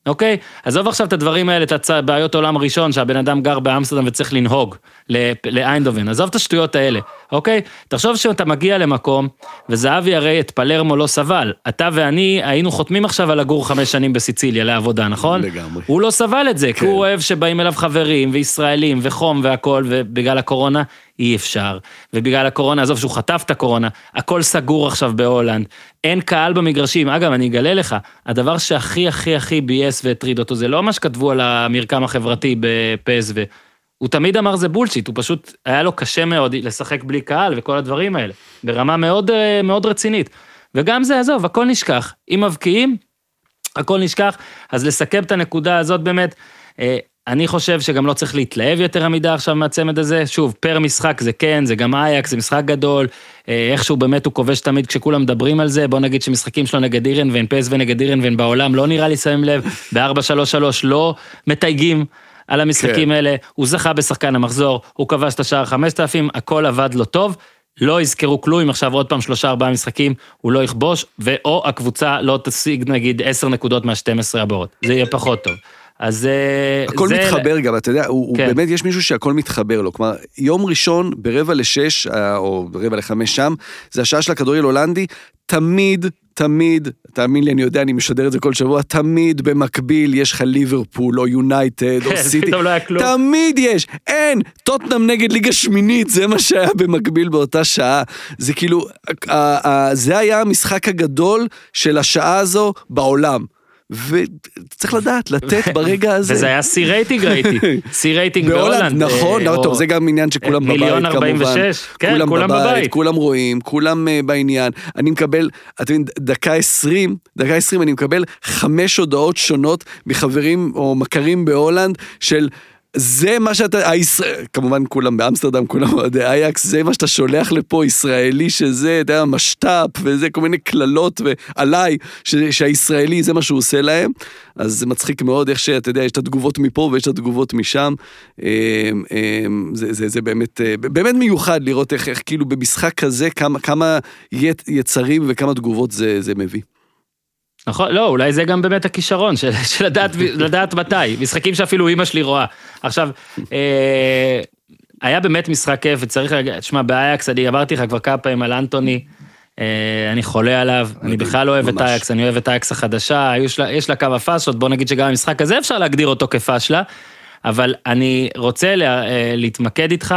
אוקיי? עזוב עכשיו את הדברים האלה, את הבעיות עולם ראשון, שהבן אדם גר באמסטרדם וצריך לנהוג לאיינדהובן, עזוב את השטויות האלה. אוקיי? תחשוב שאתה מגיע למקום, וזהבי הרי את פלרמו לא סבל. אתה ואני היינו חותמים עכשיו על לגור חמש שנים בסיציליה לעבודה, נכון? לגמרי. הוא לא סבל את זה, כי כן. הוא אוהב שבאים אליו חברים, וישראלים, וחום והכול, ובגלל הקורונה אי אפשר. ובגלל הקורונה, עזוב שהוא חטף את הקורונה, הכל סגור עכשיו בהולנד, אין קהל במגרשים. אגב, אני אגלה לך, הדבר שהכי הכי הכי ביאס והטריד אותו, זה לא מה שכתבו על המרקם החברתי בפסו. הוא תמיד אמר זה bullshit, הוא פשוט, היה לו קשה מאוד לשחק בלי קהל וכל הדברים האלה, ברמה מאוד, אה, מאוד רצינית. וגם זה, עזוב, הכל נשכח. אם מבקיעים, הכל נשכח. אז לסכם את הנקודה הזאת באמת, אה, אני חושב שגם לא צריך להתלהב יותר עמידה עכשיו מהצמד הזה. שוב, פר משחק זה כן, זה גם אייקס, זה משחק גדול. אה, איכשהו באמת הוא כובש תמיד כשכולם מדברים על זה. בוא נגיד שמשחקים שלו נגד אירן ואין פס ונגד אירן ואין בעולם, לא נראה לי, שמים לב, ב-4-3-3 לא מתייגים. על המשחקים כן. האלה, הוא זכה בשחקן המחזור, הוא כבש את השער 5,000, הכל עבד לו טוב. לא יזכרו כלום עכשיו עוד פעם שלושה ארבעה משחקים הוא לא יכבוש, ואו הקבוצה לא תשיג נגיד 10 נקודות מה-12 הבאות, זה יהיה פחות טוב. אז אה, הכל זה... מתחבר גם, אתה יודע, הוא, כן. הוא באמת, יש מישהו שהכל מתחבר לו. כלומר, יום ראשון ברבע לשש, אה, או ברבע לחמש שם, זה השעה של הכדורגל הולנדי, תמיד, תמיד, תאמין לי, אני יודע, אני משדר את זה כל שבוע, תמיד במקביל יש לך ליברפול, או יונייטד, או כן, סיטי. פתאום לא היה כלום. תמיד יש, אין, טוטנאם נגד ליגה שמינית, זה מה שהיה במקביל באותה שעה. זה כאילו, זה היה המשחק הגדול של השעה הזו בעולם. וצריך לדעת, לתת ברגע הזה. וזה היה שיא רייטינג ראיתי, שיא רייטינג בהולנד. נכון, אה, לא, או- טוב, זה גם עניין שכולם בבית, מיליון כמובן. 46, כן, כולם בבית. כולם רואים, כולם אה, בעניין. אני מקבל, אתם יודעים, דקה 20, דקה 20 אני מקבל חמש הודעות שונות מחברים או מכרים בהולנד של... זה מה שאתה, הישראל, כמובן כולם באמסטרדם, כולם אוהדי אייקס, זה מה שאתה שולח לפה, ישראלי שזה, אתה יודע, משת"פ וזה, כל מיני קללות ועליי, ש- שהישראלי זה מה שהוא עושה להם. אז זה מצחיק מאוד איך שאתה יודע, יש את התגובות מפה ויש את התגובות משם. אמ, אמ, זה, זה, זה באמת, אה, באמת מיוחד לראות איך, איך כאילו במשחק כזה, כמה, כמה יצ- יצרים וכמה תגובות זה, זה מביא. נכון, לא, אולי זה גם באמת הכישרון של, של לדעת, לדעת מתי, משחקים שאפילו אימא שלי רואה. עכשיו, אה, היה באמת משחק כיף, וצריך להגיד, תשמע, באייקס, אני אמרתי לך כבר כמה פעמים על אנטוני, אה, אני חולה עליו, אני בכלל לא אוהב את. אייקס, אני אוהב את אייקס החדשה, יש לה, יש לה כמה פאשות, בוא נגיד שגם המשחק הזה אפשר להגדיר אותו כפאשלה, אבל אני רוצה לה, אה, להתמקד איתך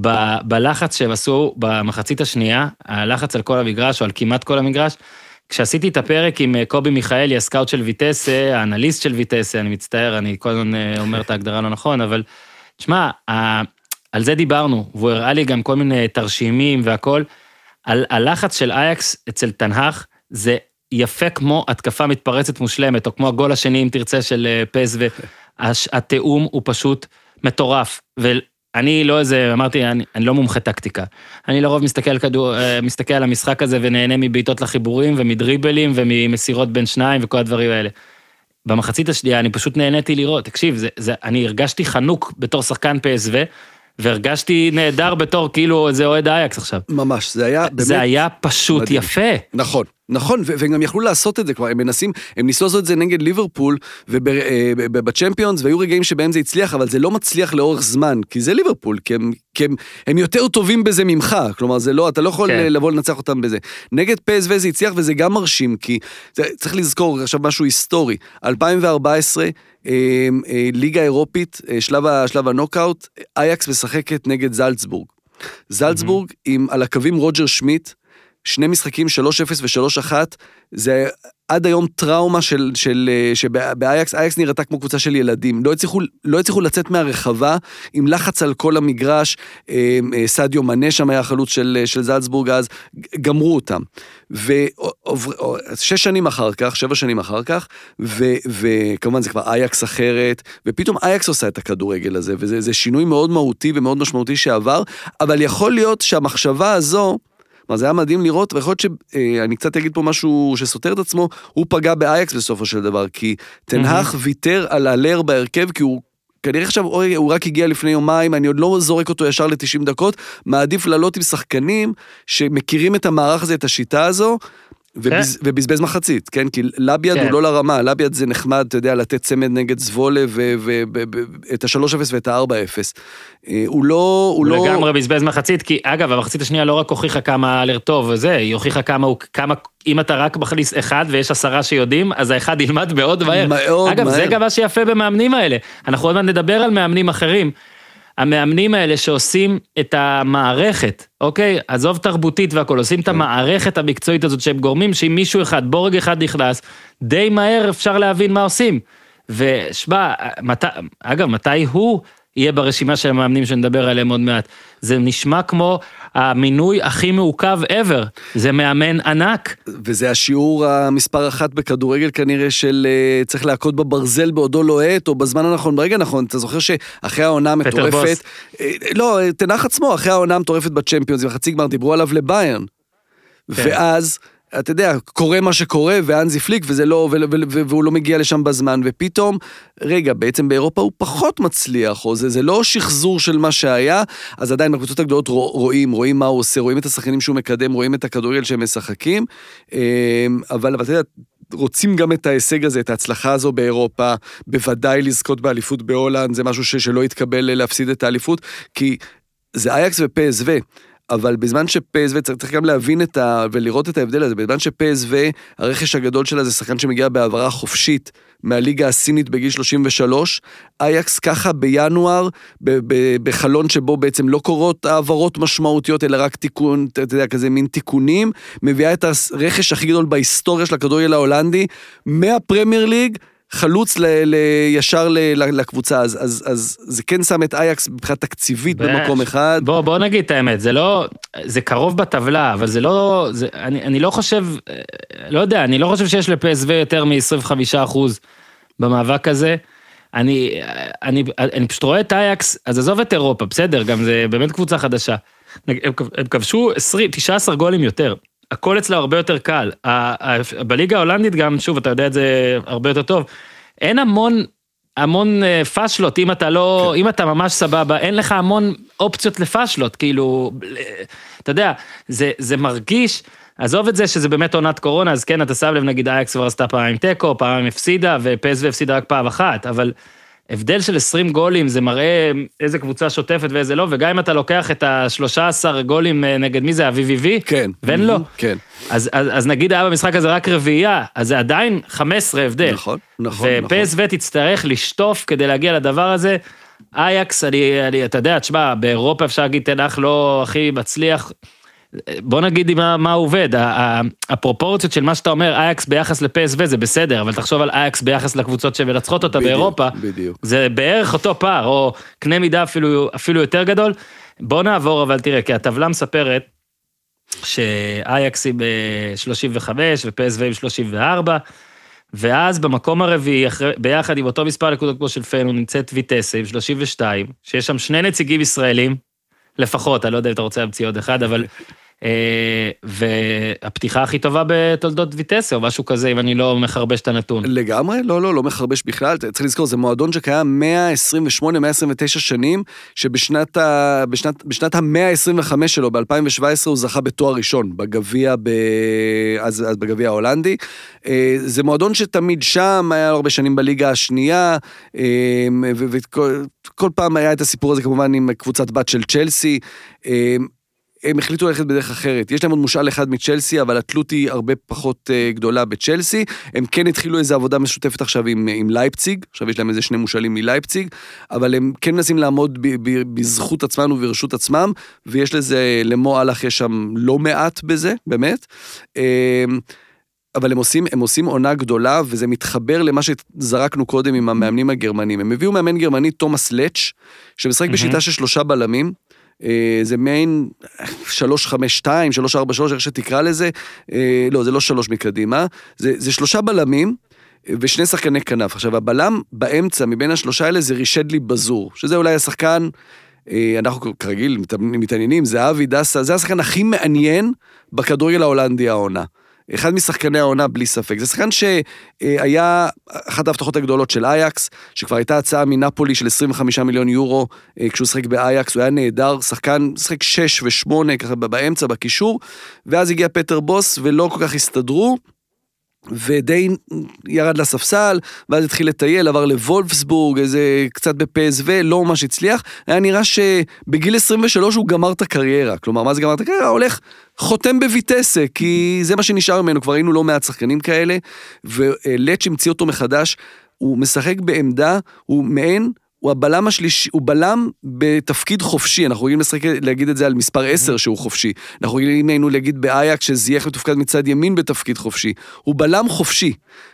ב- בלחץ שהם עשו במחצית השנייה, הלחץ על כל המגרש, או על כמעט כל המגרש. כשעשיתי את הפרק עם אה, קובי מיכאלי, הסקאוט של ויטסה, האנליסט של ויטסה, אני מצטער, אני כל הזמן אה, אומר את ההגדרה לא נכון, אבל תשמע, על זה דיברנו, והוא הראה לי גם כל מיני תרשימים והכל. על הלחץ של אייקס אצל תנהך, זה יפה כמו התקפה מתפרצת מושלמת, או כמו הגול השני, אם תרצה, של אה, פז, והתיאום הוא פשוט מטורף. ואני לא איזה, אמרתי, אני, אני לא מומחה טקטיקה. אני לרוב מסתכל, כדור, אה, מסתכל על המשחק הזה ונהנה מבעיטות לחיבורים ומדריבלים וממסירות בין שניים וכל הדברים האלה. במחצית השנייה אני פשוט נהניתי לראות, תקשיב, זה, זה, אני הרגשתי חנוק בתור שחקן PSV, והרגשתי נהדר בתור כאילו איזה אוהד אייקס עכשיו. ממש, זה היה באמת... זה היה פשוט מדהים. יפה. נכון, נכון, והם גם יכלו לעשות את זה כבר, הם מנסים, הם ניסו לעשות את זה נגד ליברפול ובצ'מפיונס, והיו רגעים שבהם זה הצליח, אבל זה לא מצליח לאורך זמן, כי זה ליברפול, כי הם, כי הם, הם יותר טובים בזה ממך, כלומר, זה לא, אתה לא יכול כן. כן. לבוא לנצח אותם בזה. נגד פסו זה הצליח, וזה גם מרשים, כי זה, צריך לזכור עכשיו משהו היסטורי, 2014, אה, אה, ליגה אירופית, אה, שלב, שלב הנוקאוט, אייקס משחקת נגד זלצבורג. זלצבורג עם על הקווים רוג'ר שמיט, שני משחקים 3-0 ו-3-1, זה עד היום טראומה של, של, אה, שבאייקס, אייקס נראתה כמו קבוצה של ילדים. לא הצליחו, לא הצליחו לצאת מהרחבה עם לחץ על כל המגרש, אה, אה, סאדיו מאנה שם היה החלוץ של, של זלצבורג אז, גמרו אותם. ושש שנים אחר כך, שבע שנים אחר כך, ו, וכמובן זה כבר אייקס אחרת, ופתאום אייקס עושה את הכדורגל הזה, וזה זה שינוי מאוד מהותי ומאוד משמעותי שעבר, אבל יכול להיות שהמחשבה הזו, כלומר, זה היה מדהים לראות, ויכול להיות שאני קצת אגיד פה משהו שסותר את עצמו, הוא פגע באייקס בסופו של דבר, כי תנהך ויתר על הלר בהרכב, כי הוא... כנראה עכשיו אוי, הוא רק הגיע לפני יומיים, אני עוד לא זורק אותו ישר ל-90 דקות, מעדיף לעלות עם שחקנים שמכירים את המערך הזה, את השיטה הזו, ובז, ובזבז מחצית, כן? כי לביאד כן. הוא לא לרמה, לביאד זה נחמד, אתה יודע, לתת צמד נגד זבולה ואת ה-3-0 ואת ה-4-0. אה, הוא לא, הוא לא... לגמרי בזבז מחצית, כי אגב, המחצית השנייה לא רק הוכיחה כמה לרטוב וזה, היא הוכיחה כמה הוא, כמה, אם אתה רק מכניס אחד ויש עשרה שיודעים, אז האחד ילמד מאוד מהר. מאוד אגב, זה מהר. גם מה שיפה במאמנים האלה. אנחנו עוד מעט נדבר על מאמנים אחרים. המאמנים האלה שעושים את המערכת, אוקיי? עזוב תרבותית והכל, עושים כן. את המערכת המקצועית הזאת שהם גורמים שאם מישהו אחד, בורג אחד נכנס, די מהר אפשר להבין מה עושים. ושמע, מת... אגב, מתי הוא יהיה ברשימה של המאמנים שנדבר עליהם עוד מעט? זה נשמע כמו המינוי הכי מעוכב ever, זה מאמן ענק. וזה השיעור המספר אחת בכדורגל כנראה של אה, צריך להכות בברזל בעודו לוהט, או בזמן הנכון, ברגע הנכון. אתה זוכר שאחרי העונה המטורפת... אה, לא, תנח עצמו, אחרי העונה המטורפת בצ'מפיונס, בחצי גמר דיברו עליו לביירן. כן. ואז, אתה יודע, קורה מה שקורה, ואנזי פליק, וזה לא, והוא לא מגיע לשם בזמן, ופתאום, רגע, בעצם באירופה הוא פחות מצליח, או זה, זה לא שחזור של מה שהיה, אז עדיין בקבוצות הגדולות רוא- רואים, רואים מה הוא עושה, רואים את השחקנים שהוא מקדם, רואים את הכדורגל שהם משחקים, אמ, אבל אתה יודע, רוצים גם את ההישג הזה, את ההצלחה הזו באירופה, בוודאי לזכות באליפות בהולנד, זה משהו ש- שלא יתקבל להפסיד את האליפות, כי זה אייקס ופסו. אבל בזמן שפסו, צריך, צריך גם להבין את ה... ולראות את ההבדל הזה, בזמן שפסו, הרכש הגדול שלה זה שחקן שמגיע בהעברה חופשית מהליגה הסינית בגיל 33, אייקס ככה בינואר, ב- ב- בחלון שבו בעצם לא קורות העברות משמעותיות, אלא רק תיקון, אתה יודע, כזה מין תיקונים, מביאה את הרכש הכי גדול בהיסטוריה של הכדורגל ההולנדי, מהפרמייר ליג, חלוץ ל, ל, ישר ל, ל, לקבוצה, אז, אז, אז זה כן שם את אייקס מבחינה תקציבית במקום אחד. בוא, בוא נגיד את האמת, זה לא, זה קרוב בטבלה, אבל זה לא, זה, אני, אני לא חושב, אה, לא יודע, אני לא חושב שיש לפסו יותר מ-25% במאבק הזה. אני, אני, אני פשוט רואה את אייקס, אז עזוב את אירופה, בסדר, גם זה באמת קבוצה חדשה. הם, הם כבשו 20, 19 גולים יותר. הכל אצלה הרבה יותר קל. ה- ה- בליגה ההולנדית גם, שוב, אתה יודע את זה הרבה יותר טוב, אין המון, המון אה, פאשלות, אם אתה לא, אם אתה ממש סבבה, אין לך המון אופציות לפאשלות, כאילו, אה, אתה יודע, זה, זה מרגיש, עזוב את זה שזה באמת עונת קורונה, אז כן, אתה שם לב, נגיד אייקס כבר עשתה פעמיים תיקו, פעמיים הפסידה, ופסו הפסידה רק פעם אחת, אבל הבדל של 20 גולים זה מראה איזה קבוצה שוטפת ואיזה לא, וגם אם אתה לוקח את ה-13 גולים אה, נגד מי זה, ויבי, כן. ואין לו. כן. אז, אז, אז נגיד היה במשחק הזה רק רביעייה, אז זה עדיין 15 הבדל. נכון, נכון, ופסו תצטרך לשטוף כדי להגיע לדבר הזה. אייקס, אני, אני, אתה יודע, תשמע, באירופה אפשר להגיד תנח לא הכי מצליח. בוא נגיד מה, מה עובד, הפרופורציות של מה שאתה אומר, אייקס ביחס לפסו זה בסדר, אבל תחשוב על אייקס ביחס לקבוצות שמנצחות אותה בדיוק, באירופה, בדיוק. זה בערך אותו פער, או קנה מידה אפילו, אפילו יותר גדול. בוא נעבור, אבל תראה, כי הטבלה מספרת שאייקס היא ב-35 ופסו עם 34, ואז במקום הרביעי, ביחד עם אותו מספר נקודות כמו של פנו, נמצאת ויטסה עם 32, שיש שם שני נציגים ישראלים, לפחות, אני לא יודע אם אתה רוצה להמציא עוד אחד, אבל... אה, והפתיחה הכי טובה בתולדות ויטסה, או משהו כזה, אם אני לא מחרבש את הנתון. לגמרי, לא, לא, לא מחרבש בכלל. צריך לזכור, זה מועדון שקיים 128, 129 שנים, שבשנת ה... בשנת, בשנת המאה ה-25 שלו, ב-2017, הוא זכה בתואר ראשון, בגביע, ב... אז, אז בגביע ההולנדי. אה, זה מועדון שתמיד שם, היה הרבה שנים בליגה השנייה, אה, וכל כל פעם היה את הסיפור הזה כמובן עם קבוצת בת של צ'לסי. אה, הם החליטו ללכת בדרך אחרת. יש להם עוד מושאל אחד מצ'לסי, אבל התלות היא הרבה פחות uh, גדולה בצ'לסי. הם כן התחילו איזו עבודה משותפת עכשיו עם, עם לייפציג, עכשיו יש להם איזה שני מושאלים מלייפציג, אבל הם כן מנסים לעמוד ב, ב, בזכות עצמם וברשות עצמם, ויש לזה, למו אהלך יש שם לא מעט בזה, באמת. אמ, אבל הם עושים, הם עושים עונה גדולה, וזה מתחבר למה שזרקנו קודם עם המאמנים הגרמנים. הם הביאו מאמן גרמני, תומאס לץ', שמשחק מהמם. בשיטה של שלושה בלמים. אה, זה מעין 352, 343, איך שתקרא לזה. אה, לא, זה לא שלוש מקדימה. זה, זה שלושה בלמים. ושני שחקני כנף. עכשיו, הבלם באמצע, מבין השלושה האלה, זה רישדלי בזור, שזה אולי השחקן, אה, אנחנו כרגיל מת- מתעניינים, זה אבי דסה, זה השחקן הכי מעניין בכדורגל ההולנדי העונה. אחד משחקני העונה בלי ספק. זה שחקן שהיה אחת ההבטחות הגדולות של אייקס, שכבר הייתה הצעה מנפולי של 25 מיליון יורו אה, כשהוא שיחק באייקס, הוא היה נהדר, שחקן, שיחק 6 ו-8 ככה באמצע, בקישור, ואז הגיע פטר בוס ולא כל כך הסתדרו. ודי ירד לספסל, ואז התחיל לטייל, עבר לוולפסבורג, איזה קצת בפסו, לא ממש הצליח. היה נראה שבגיל 23 הוא גמר את הקריירה. כלומר, מה זה גמר את הקריירה? הולך, חותם בויטסה, כי זה מה שנשאר ממנו, כבר היינו לא מעט שחקנים כאלה, ולץ' המציא אותו מחדש. הוא משחק בעמדה, הוא מעין הוא הבלם השלישי, הוא בלם בתפקיד חופשי, אנחנו רגילים לשחק, להגיד את זה על מספר 10 שהוא חופשי. אנחנו רגילים היינו להגיד באייק שזייח מתופקד מצד ימין בתפקיד חופשי. הוא בלם חופשי,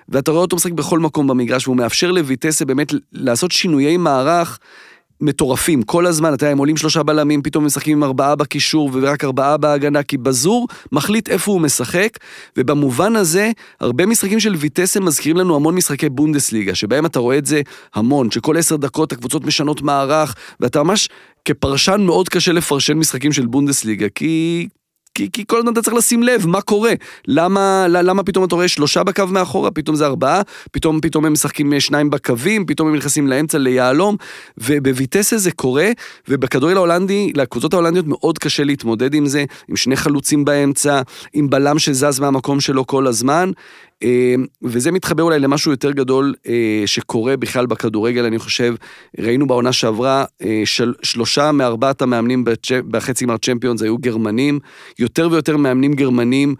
ואתה רואה אותו משחק בכל מקום במגרש, והוא מאפשר לויטסה באמת לעשות שינויי מערך. מטורפים, כל הזמן, אתה יודע, הם עולים שלושה בלמים, פתאום משחקים עם ארבעה בקישור ורק ארבעה בהגנה, כי בזור מחליט איפה הוא משחק, ובמובן הזה, הרבה משחקים של ויטסה מזכירים לנו המון משחקי בונדסליגה, שבהם אתה רואה את זה המון, שכל עשר דקות הקבוצות משנות מערך, ואתה ממש, כפרשן מאוד קשה לפרשן משחקים של בונדסליגה, כי כי, כי כל הזמן אתה צריך לשים לב מה קורה. למה, למה פתאום אתה רואה שלושה בקו מאחורה, פתאום זה ארבעה, פתאום, פתאום הם משחקים אה, שניים בקווים, פתאום הם נכנסים לאמצע ליהלום, ובוויטסה זה קורה, ובכדורגל ההולנדי, לקבוצות ההולנדיות מאוד קשה להתמודד עם זה, עם שני חלוצים באמצע, עם בלם שזז מהמקום שלו כל הזמן. אה, וזה מתחבר אולי למשהו יותר גדול אה, שקורה בכלל בכדורגל, אני חושב. ראינו בעונה שעברה, אה, של, שלושה מארבעת המאמנים בחצי גמר צ'מפיונס היו גרמנים, יותר ויותר מאמנים גרמנים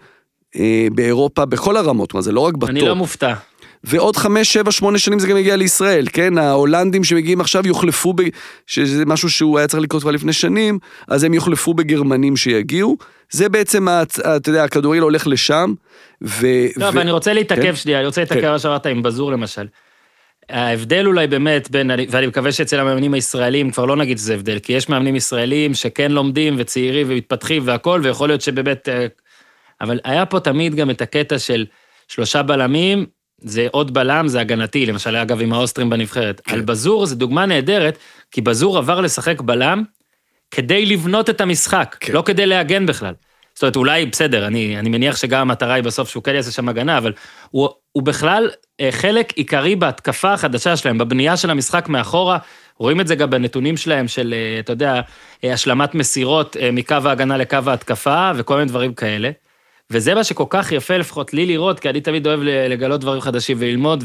באירופה, בכל הרמות, מה זה לא רק בטופ. אני לא מופתע. ועוד חמש, שבע, שמונה שנים זה גם יגיע לישראל, כן? ההולנדים שמגיעים עכשיו יוחלפו, ב... שזה משהו שהוא היה צריך לקרות כבר לפני שנים, אז הם יוחלפו בגרמנים שיגיעו. זה בעצם, אתה יודע, הכדורגל הולך לשם, ו... לא, אבל אני רוצה להתעכב כן? שנייה, אני רוצה להתעכב כן. מה שאמרת עם בזור למשל. ההבדל אולי באמת בין, ואני מקווה שאצל המאמנים הישראלים כבר לא נגיד שזה הבדל, כי יש מאמנים ישראלים שכן לומדים וצעירים ומתפתחים והכול, ויכול להיות שבאמת... אה, אבל היה פה תמיד גם את הקטע של שלושה בלמים, זה עוד בלם, זה הגנתי, למשל, אגב, עם האוסטרים בנבחרת. כן. על בזור זה דוגמה נהדרת, כי בזור עבר לשחק בלם כדי לבנות את המשחק, כן. לא כדי להגן בכלל. זאת אומרת, אולי, בסדר, אני, אני מניח שגם המטרה היא בסוף שהוא כן יעשה שם הגנה, אבל הוא, הוא בכלל אה, חלק עיקרי בהתקפה החדשה שלהם, בבנייה של המשחק מאחורה. רואים את זה גם בנתונים שלהם של, אה, אתה יודע, אה, השלמת מסירות מקו ההגנה לקו ההתקפה וכל מיני דברים כאלה. וזה מה שכל כך יפה, לפחות לי לראות, כי אני תמיד אוהב לגלות דברים חדשים וללמוד,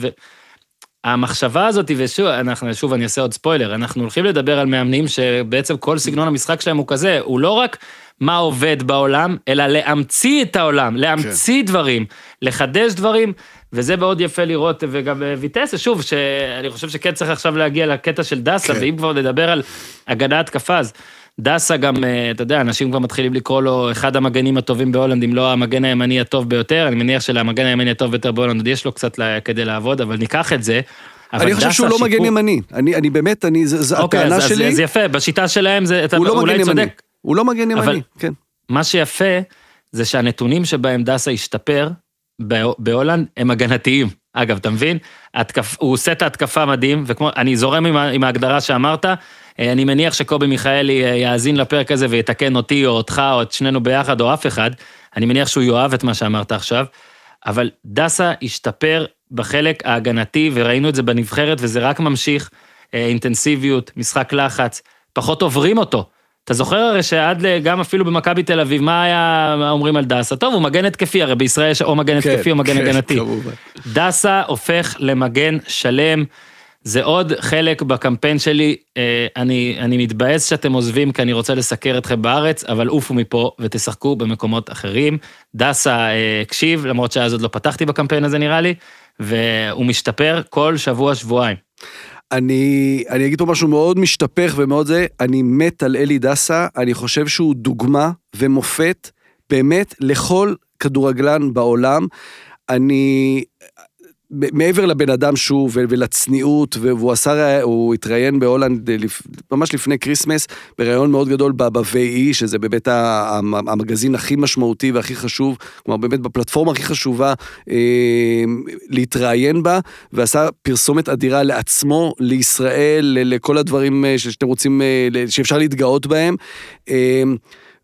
והמחשבה הזאת, ושוב, אנחנו, שוב, אני אעשה עוד ספוילר, אנחנו הולכים לדבר על מאמנים שבעצם כל סגנון המשחק שלהם הוא כזה, הוא לא רק מה עובד בעולם, אלא להמציא את העולם, להמציא כן. דברים, לחדש דברים, וזה מאוד יפה לראות, וגם ויטסה, שוב, שאני חושב שכן צריך עכשיו להגיע לקטע של דסה, כן. ואם כבר נדבר על הגנה התקפה, אז דסה גם, אה, אתה יודע, אנשים כבר מתחילים לקרוא לו אחד המגנים הטובים בהולנד, אם לא המגן הימני הטוב ביותר, אני מניח שלמגן הימני הטוב ביותר בהולנד עוד יש לו קצת כדי לעבוד, אבל ניקח את זה. אני חושב שהוא לא שיפור... מגן ימני, אני, אני באמת, אני, זו אוקיי, הטענה אז, שלי. אז, אז יפה, בשיטה שלהם זה, אתה לא אולי צודק. ימני. הוא לא מגן ימני, אבל כן. מה שיפה, זה שהנתונים שבהם דסה השתפר בהולנד הם הגנתיים. אגב, אתה מבין? התקפ... הוא עושה את ההתקפה מדהים, וכמו, אני זורם עם, עם ההגדרה שאמרת, אני מניח שקובי מיכאלי אה, יאזין לפרק הזה ויתקן אותי או אותך או את שנינו ביחד או אף אחד. אני מניח שהוא יאהב את מה שאמרת עכשיו. אבל דסה השתפר בחלק ההגנתי, וראינו את זה בנבחרת, וזה רק ממשיך. אה, אינטנסיביות, משחק לחץ, פחות עוברים אותו. אתה זוכר הרי שעד גם אפילו במכבי תל אביב, מה היה אומרים על דסה? טוב, הוא מגן התקפי, הרי בישראל יש או מגן התקפי כן, או מגן כן, הגנתי. כמובן. דסה הופך למגן שלם. זה עוד חלק בקמפיין שלי, אה, אני, אני מתבאס שאתם עוזבים כי אני רוצה לסקר אתכם בארץ, אבל עופו מפה ותשחקו במקומות אחרים. דסה אה, הקשיב, למרות שאז עוד לא פתחתי בקמפיין הזה נראה לי, והוא משתפר כל שבוע-שבועיים. אני, אני אגיד פה משהו מאוד משתפך ומאוד זה, אני מת על אלי דסה, אני חושב שהוא דוגמה ומופת באמת לכל כדורגלן בעולם. אני, מעבר לבן אדם שהוא ולצניעות, והוא עשה, הוא התראיין בהולנד ממש לפני כריסמס, בריאיון מאוד גדול ב-VE, שזה באמת המגזין הכי משמעותי והכי חשוב, כלומר באמת בפלטפורמה הכי חשובה אה, להתראיין בה, ועשה פרסומת אדירה לעצמו, לישראל, לכל הדברים אה, שאתם רוצים, אה, שאפשר להתגאות בהם.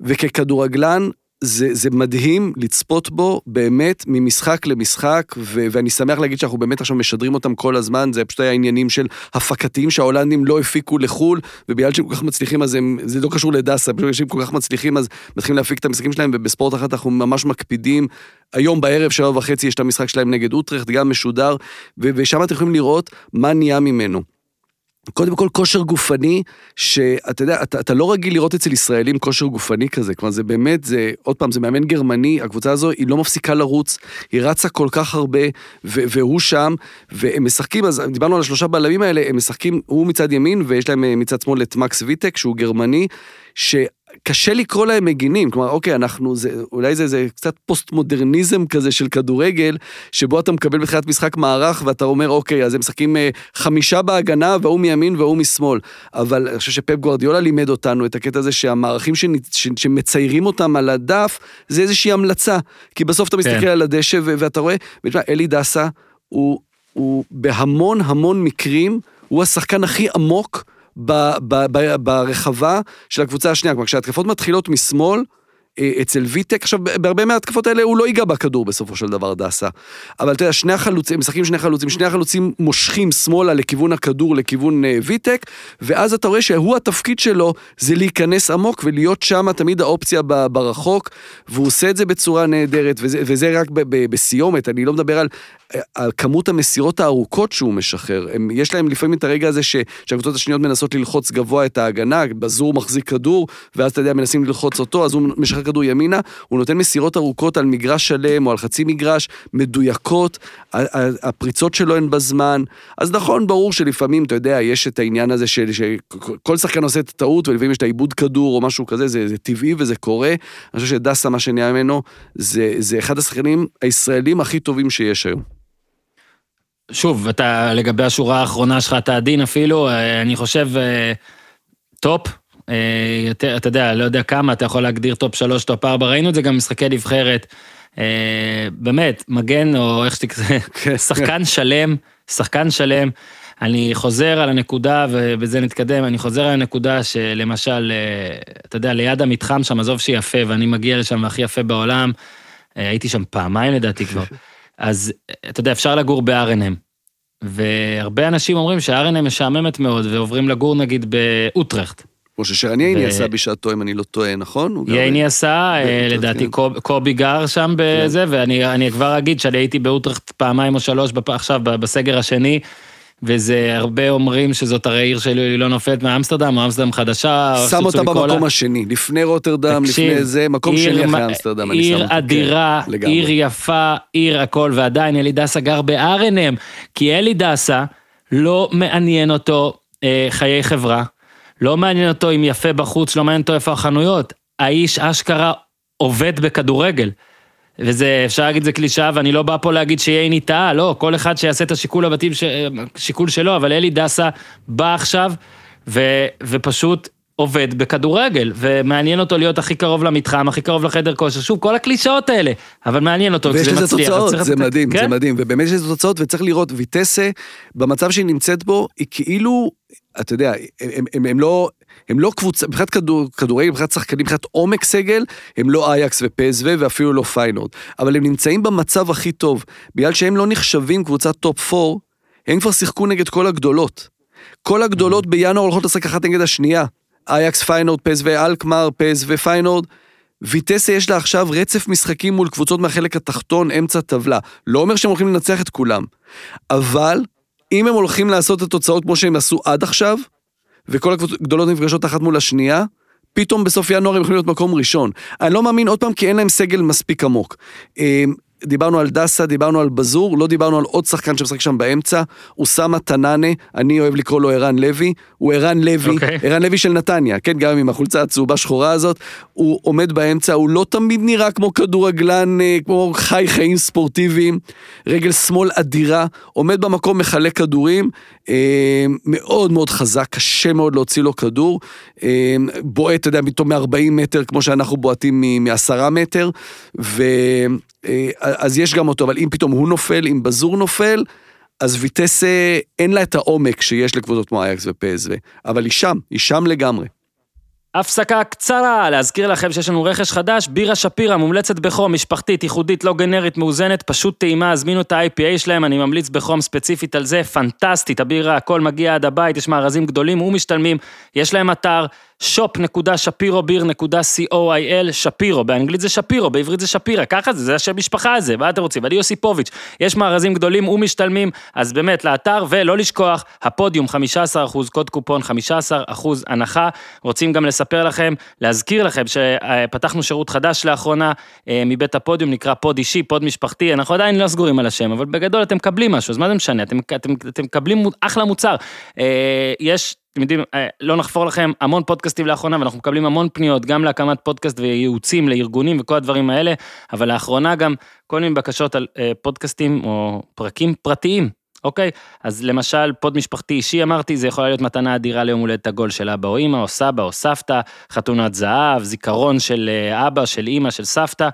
וככדורגלן, זה, זה מדהים לצפות בו באמת ממשחק למשחק, ו- ואני שמח להגיד שאנחנו באמת עכשיו משדרים אותם כל הזמן, זה פשוט היה עניינים של הפקתיים שההולנדים לא הפיקו לחו"ל, ובגלל שהם כל כך מצליחים אז הם, זה לא קשור לדסה, פשוט שהם כל כך מצליחים אז מתחילים להפיק את המשחקים שלהם, ובספורט אחת אנחנו ממש מקפידים. היום בערב, שבע וחצי, יש את המשחק שלהם נגד אוטרכט, גם משודר, ושם אתם יכולים לראות מה נהיה ממנו. קודם כל כושר גופני, שאתה יודע, אתה, אתה לא רגיל לראות אצל ישראלים כושר גופני כזה, כלומר זה באמת, זה, עוד פעם, זה מאמן גרמני, הקבוצה הזו היא לא מפסיקה לרוץ, היא רצה כל כך הרבה, ו, והוא שם, והם משחקים, אז דיברנו על השלושה בלמים האלה, הם משחקים, הוא מצד ימין, ויש להם אה, מצד שמאל את מקס ויטק, שהוא גרמני, ש... קשה לקרוא להם מגינים, כלומר, אוקיי, אנחנו, זה, אולי זה, זה קצת פוסט-מודרניזם כזה של כדורגל, שבו אתה מקבל בתחילת משחק מערך ואתה אומר, אוקיי, אז הם משחקים אה, חמישה בהגנה, והוא מימין והוא משמאל. אבל אני חושב שפפ גוורדיולה לימד אותנו את הקטע הזה שהמערכים ש, ש, שמציירים אותם על הדף, זה איזושהי המלצה. כי בסוף אתה מסתכל כן. על הדשא ואתה רואה, ותשמע, אלי דסה הוא, הוא בהמון המון מקרים, הוא השחקן הכי עמוק. ברחבה של הקבוצה השנייה. כלומר, כשההתקפות מתחילות משמאל, אצל ויטק, עכשיו בהרבה מההתקפות האלה הוא לא ייגע בכדור בסופו של דבר דסה. אבל אתה יודע, שני החלוצים, משחקים שני חלוצים, שני החלוצים מושכים שמאלה לכיוון הכדור, לכיוון אה, ויטק, ואז אתה רואה שהוא התפקיד שלו זה להיכנס עמוק ולהיות שם תמיד האופציה ברחוק, והוא עושה את זה בצורה נהדרת, וזה, וזה רק בסיומת, אני לא מדבר על על כמות המסירות הארוכות שהוא משחרר. הם, יש להם לפעמים את הרגע הזה שהקבוצות השניות מנסות ללחוץ גבוה את ההגנה, בזור מחזיק כדור, ואז אתה יודע, מנסים ללחוץ אותו, אז הוא משחרר כדור ימינה, הוא נותן מסירות ארוכות על מגרש שלם או על חצי מגרש, מדויקות, הפריצות שלו הן בזמן. אז נכון, ברור שלפעמים, אתה יודע, יש את העניין הזה של שכל שחקן עושה את הטעות, ולפעמים יש את העיבוד כדור או משהו כזה, זה, זה טבעי וזה קורה. אני חושב שדסה, מה שנהיה ממנו, זה, זה אחד השחקנים הישראלים הכי טובים שיש היום. שוב, אתה, לגבי השורה האחרונה שלך, אתה עדין אפילו, אה, אני חושב, אה, top, יותר, אתה יודע, לא יודע כמה, אתה יכול להגדיר top שלוש, top ארבע, ראינו את זה גם במשחקי נבחרת. באמת, מגן, או איך שתקרא, כן. שחקן שלם, שחקן שלם. אני חוזר על הנקודה, ובזה נתקדם, אני חוזר על הנקודה שלמשל, אתה יודע, ליד המתחם שם, עזוב שיפה, ואני מגיע לשם הכי יפה בעולם, הייתי שם פעמיים לדעתי כבר. אז אתה יודע, אפשר לגור בארנהם. והרבה אנשים אומרים שארנהם משעממת מאוד, ועוברים לגור נגיד באוטרכט. כמו ששרני ייני ו... עשה בשעתו, אם אני לא טועה, נכון? ייני עשה, אה, לדעתי כן. קוב, קובי גר שם בזה, כן. ואני כבר אגיד שאני הייתי באוטרכט פעמיים או שלוש עכשיו, בסגר השני. וזה הרבה אומרים שזאת הרי עיר שלי לא נופלת מאמסטרדם, או אמסטרדם חדשה. שם אותה במקום השני, לפני רוטרדם, תקשיב, לפני זה, מקום שני אחרי אמסטרדם, אני שם עיר אדירה, כן, עיר יפה, עיר הכל, ועדיין אלי דסה גר בארנם, כי אלי דסה לא מעניין אותו אה, חיי חברה, לא מעניין אותו אם יפה בחוץ, לא מעניין אותו איפה החנויות. האיש אשכרה עובד בכדורגל. וזה, אפשר להגיד זה קלישאה, ואני לא בא פה להגיד שייני טעה, לא, כל אחד שיעשה את השיקול הבתים, ש... שיקול שלו, אבל אלי דסה בא עכשיו, ו... ופשוט עובד בכדורגל, ומעניין אותו להיות הכי קרוב למתחם, הכי קרוב לחדר כושר, שוב, כל הקלישאות האלה, אבל מעניין אותו, ויש לזה תוצאות, זה. מדהים, כן? זה מדהים, ובאמת יש לזה תוצאות, וצריך לראות, ויטסה, במצב שהיא נמצאת בו, היא כאילו, אתה יודע, הם, הם, הם, הם לא, הם לא קבוצה, מבחינת כדור, כדורגל, מבחינת שחקנים, מבחינת עומק סגל, הם לא אייקס ופסו ואפילו לא פיינורד. אבל הם נמצאים במצב הכי טוב. בגלל שהם לא נחשבים קבוצת top 4, הם כבר שיחקו נגד כל הגדולות. כל הגדולות mm-hmm. בינואר הולכות לשחק אחת נגד השנייה. אייקס, פיינורד, פסוו אלקמר, פסוו פיינורד. ויטסה יש לה עכשיו רצף משחקים מול קבוצות מהחלק התחתון, אמצע טבלה. לא אומר שהם הולכים לנצח את כולם. אבל, אם הם הולכים לעשות את התוצאות כמו שהם עשו עד עכשיו, וכל הגדולות נפגשות אחת מול השנייה, פתאום בסוף ינואר הם יכולים להיות מקום ראשון. אני לא מאמין עוד פעם כי אין להם סגל מספיק עמוק. דיברנו על דסה, דיברנו על בזור, לא דיברנו על עוד שחקן שמשחק שם באמצע, אוסאמה טנאנה, אני אוהב לקרוא לו ערן לוי, הוא ערן לוי, okay. אוקיי. ערן לוי של נתניה, כן, גם עם החולצה הצהובה שחורה הזאת, הוא עומד באמצע, הוא לא תמיד נראה כמו כדורגלן, אה, כמו חי חיים ספורטיביים, רגל שמאל אדירה, עומד במקום, מחלק כדורים, אה, מאוד מאוד חזק, קשה מאוד להוציא לו כדור, אה, בועט, אתה יודע, פתאום מ-40 מטר, כמו שאנחנו בועטים מ-10 מטר, ו... אה, אז יש גם אותו, אבל אם פתאום הוא נופל, אם בזור נופל, אז ויטסה אין לה את העומק שיש לקבוצות כמו אייקס ופסו, אבל היא שם, היא שם לגמרי. הפסקה קצרה, להזכיר לכם שיש לנו רכש חדש, בירה שפירא, מומלצת בחום, משפחתית, ייחודית, לא גנרית, מאוזנת, פשוט טעימה, הזמינו את ה-IPA שלהם, אני ממליץ בחום ספציפית על זה, פנטסטית, הבירה, הכל מגיע עד הבית, יש מארזים גדולים ומשתלמים, יש להם אתר, shop.shapiro.beer.co.il, שפירו, באנגלית זה שפירו, בעברית זה שפירא, ככה זה, זה השם משפחה הזה, מה אתם רוצים? אני יוסיפוביץ', יש מארזים גדולים ומשתלמים, אז באמת לאתר, ולא לשכוח, הפודיום 15%, קוד קופון 15% הנחה, רוצים גם לספר לכם, להזכיר לכם שפתחנו שירות חדש לאחרונה אה, מבית הפודיום, נקרא פוד אישי, פוד משפחתי, אנחנו עדיין לא סגורים על השם, אבל בגדול אתם מקבלים משהו, אז מה זה משנה, אתם, אתם, אתם מקבלים אחלה מוצר. אה, יש אתם יודעים, אה, לא נחפור לכם המון פודקאסטים לאחרונה, ואנחנו מקבלים המון פניות, גם להקמת פודקאסט וייעוצים לארגונים וכל הדברים האלה, אבל לאחרונה גם כל מיני בקשות על אה, פודקאסטים או פרקים פרטיים, אוקיי? אז למשל, פוד משפחתי אישי, אמרתי, זה יכולה להיות מתנה אדירה ליום הולדת עגול של אבא או אמא, או סבא או סבתא, חתונת זהב, זיכרון של אה, אבא, של אמא, של סבתא,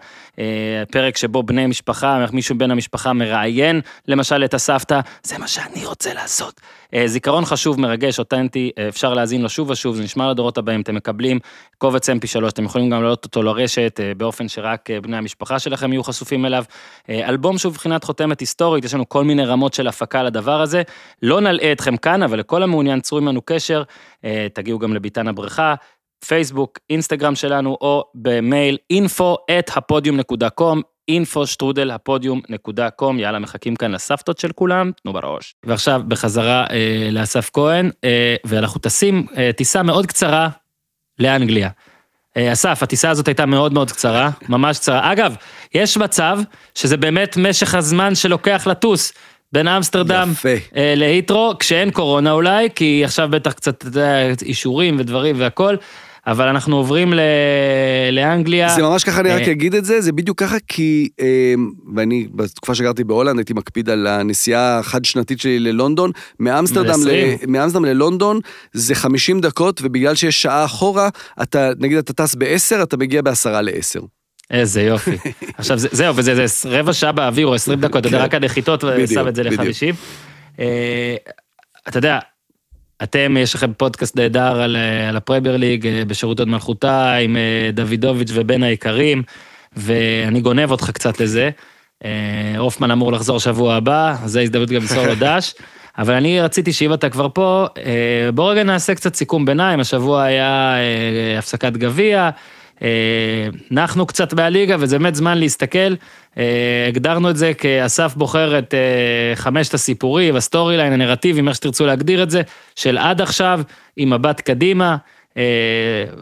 פרק שבו בני משפחה, מישהו בין המשפחה מראיין, למשל, את הסבתא, זה מה שאני רוצה לעשות. אה, זיכרון חשוב, מרגש, אותנטי, אה, אפשר להאזין לו שוב ושוב, זה נשמר לדורות הבאים, אתם מקבלים קובץ mp3, אתם יכולים גם להעלות אותו לרשת אה, באופן שרק בני המשפחה שלכם יהיו חשופים אליו. אלבום שהוא בבחינת חותמת היסטורית, יש לנו כל מיני רמות של הפקה לדבר הזה. לא נלאה אתכם כאן, אבל לכל המעוניין צרו עמנו קשר, תגיעו גם לביתן הבריכה. פייסבוק, אינסטגרם שלנו, או במייל info at הפודיום.com, info שטרודל הפודיום נקודה קום, יאללה, מחכים כאן לסבתות של כולם, תנו בראש. ועכשיו בחזרה אה, לאסף כהן, אה, ואנחנו טסים אה, טיסה מאוד קצרה לאנגליה. אה, אסף, הטיסה הזאת הייתה מאוד מאוד קצרה, ממש קצרה. אגב, יש מצב שזה באמת משך הזמן שלוקח לטוס. בין אמסטרדם אה, להיטרו, כשאין קורונה אולי, כי עכשיו בטח קצת, אתה יודע, אישורים ודברים והכל. אבל אנחנו עוברים ל... לאנגליה. זה ממש ככה, אני רק אה, אגיד את זה, זה בדיוק ככה, כי, אה, ואני בתקופה שגרתי בהולנד הייתי מקפיד על הנסיעה החד-שנתית שלי ללונדון, מאמסטרדם, ל... מאמסטרדם ללונדון זה 50 דקות, ובגלל שיש שעה אחורה, אתה, נגיד אתה טס ב-10, אתה מגיע בעשרה ל-10. איזה יופי. עכשיו זהו, וזה רבע שעה באוויר או 20 דקות, אתה יודע, כן. רק הנחיתות, ושם את זה ל-50. אה, אתה יודע, אתם, יש לכם פודקאסט נהדר על, אה, על הפרמייר ליג אה, בשירות הוד מלכותה עם אה, דוידוביץ' ובן היקרים, ואני גונב אותך קצת לזה. הופמן אמור לחזור שבוע הבא, זו הזדמנות גם למסור לו דש. אבל אני רציתי שאם אתה כבר פה, בוא רגע נעשה קצת סיכום ביניים, השבוע היה הפסקת גביע, נחנו קצת מהליגה וזה באמת זמן להסתכל. אה, הגדרנו את זה כאסף בוחר את אה, חמשת הסיפורים, ה storyline, הנרטיבים, איך שתרצו להגדיר את זה, של עד עכשיו, עם מבט קדימה. אה,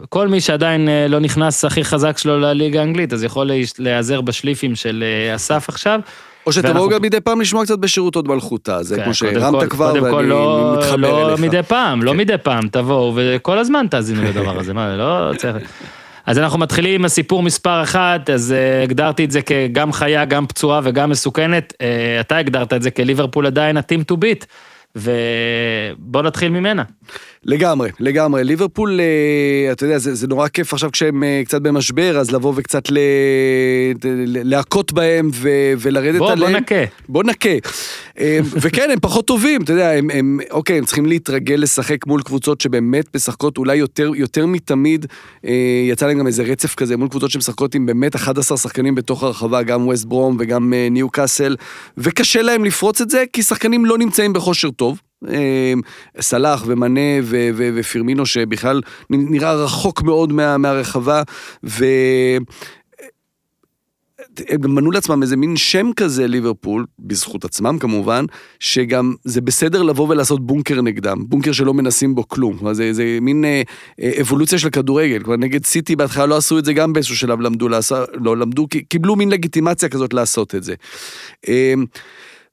כל מי שעדיין לא נכנס הכי חזק שלו לליגה האנגלית, אז יכול להיעזר בשליפים של אסף עכשיו. או שתבואו ואנחנו... גם מדי פעם לשמוע קצת בשירות עוד מלכותה, זה כן, כמו שהרמת כבר ואני כל לא, מתחבר לא אליך. לא מדי פעם, לא כן. לא מדי פעם, תבואו וכל הזמן תאזינו לדבר הזה, מה, לא צריך... אז אנחנו מתחילים עם הסיפור מספר אחת, אז uh, הגדרתי את זה כגם חיה, גם פצועה וגם מסוכנת. Uh, אתה הגדרת את זה כליברפול עדיין ה-team to beat, ובוא נתחיל ממנה. לגמרי, לגמרי. ליברפול, אה, אתה יודע, זה, זה נורא כיף עכשיו כשהם אה, קצת במשבר, אז לבוא וקצת ל... להכות בהם ו... ולרדת בוא, עליהם. בוא נכה. בוא נכה. אה, וכן, הם פחות טובים, אתה יודע, הם, הם, אוקיי, הם צריכים להתרגל לשחק מול קבוצות שבאמת משחקות אולי יותר, יותר מתמיד. יצא להם גם איזה רצף כזה מול קבוצות שמשחקות עם באמת 11 שחקנים בתוך הרחבה, גם ווסט ברום וגם ניו קאסל, וקשה להם לפרוץ את זה, כי שחקנים לא נמצאים בכושר טוב. אמ, סלאח ומנה ופירמינו שבכלל נראה רחוק מאוד מה, מהרחבה ו... הם בנו לעצמם איזה מין שם כזה ליברפול, בזכות עצמם כמובן, שגם זה בסדר לבוא ולעשות בונקר נגדם, בונקר שלא מנסים בו כלום, זה, זה מין אה, אה, אבולוציה של כדורגל, כבר נגד סיטי בהתחלה לא עשו את זה, גם באיזשהו שלב למדו, לעשות, לא למדו, קיבלו מין לגיטימציה כזאת לעשות את זה. אה,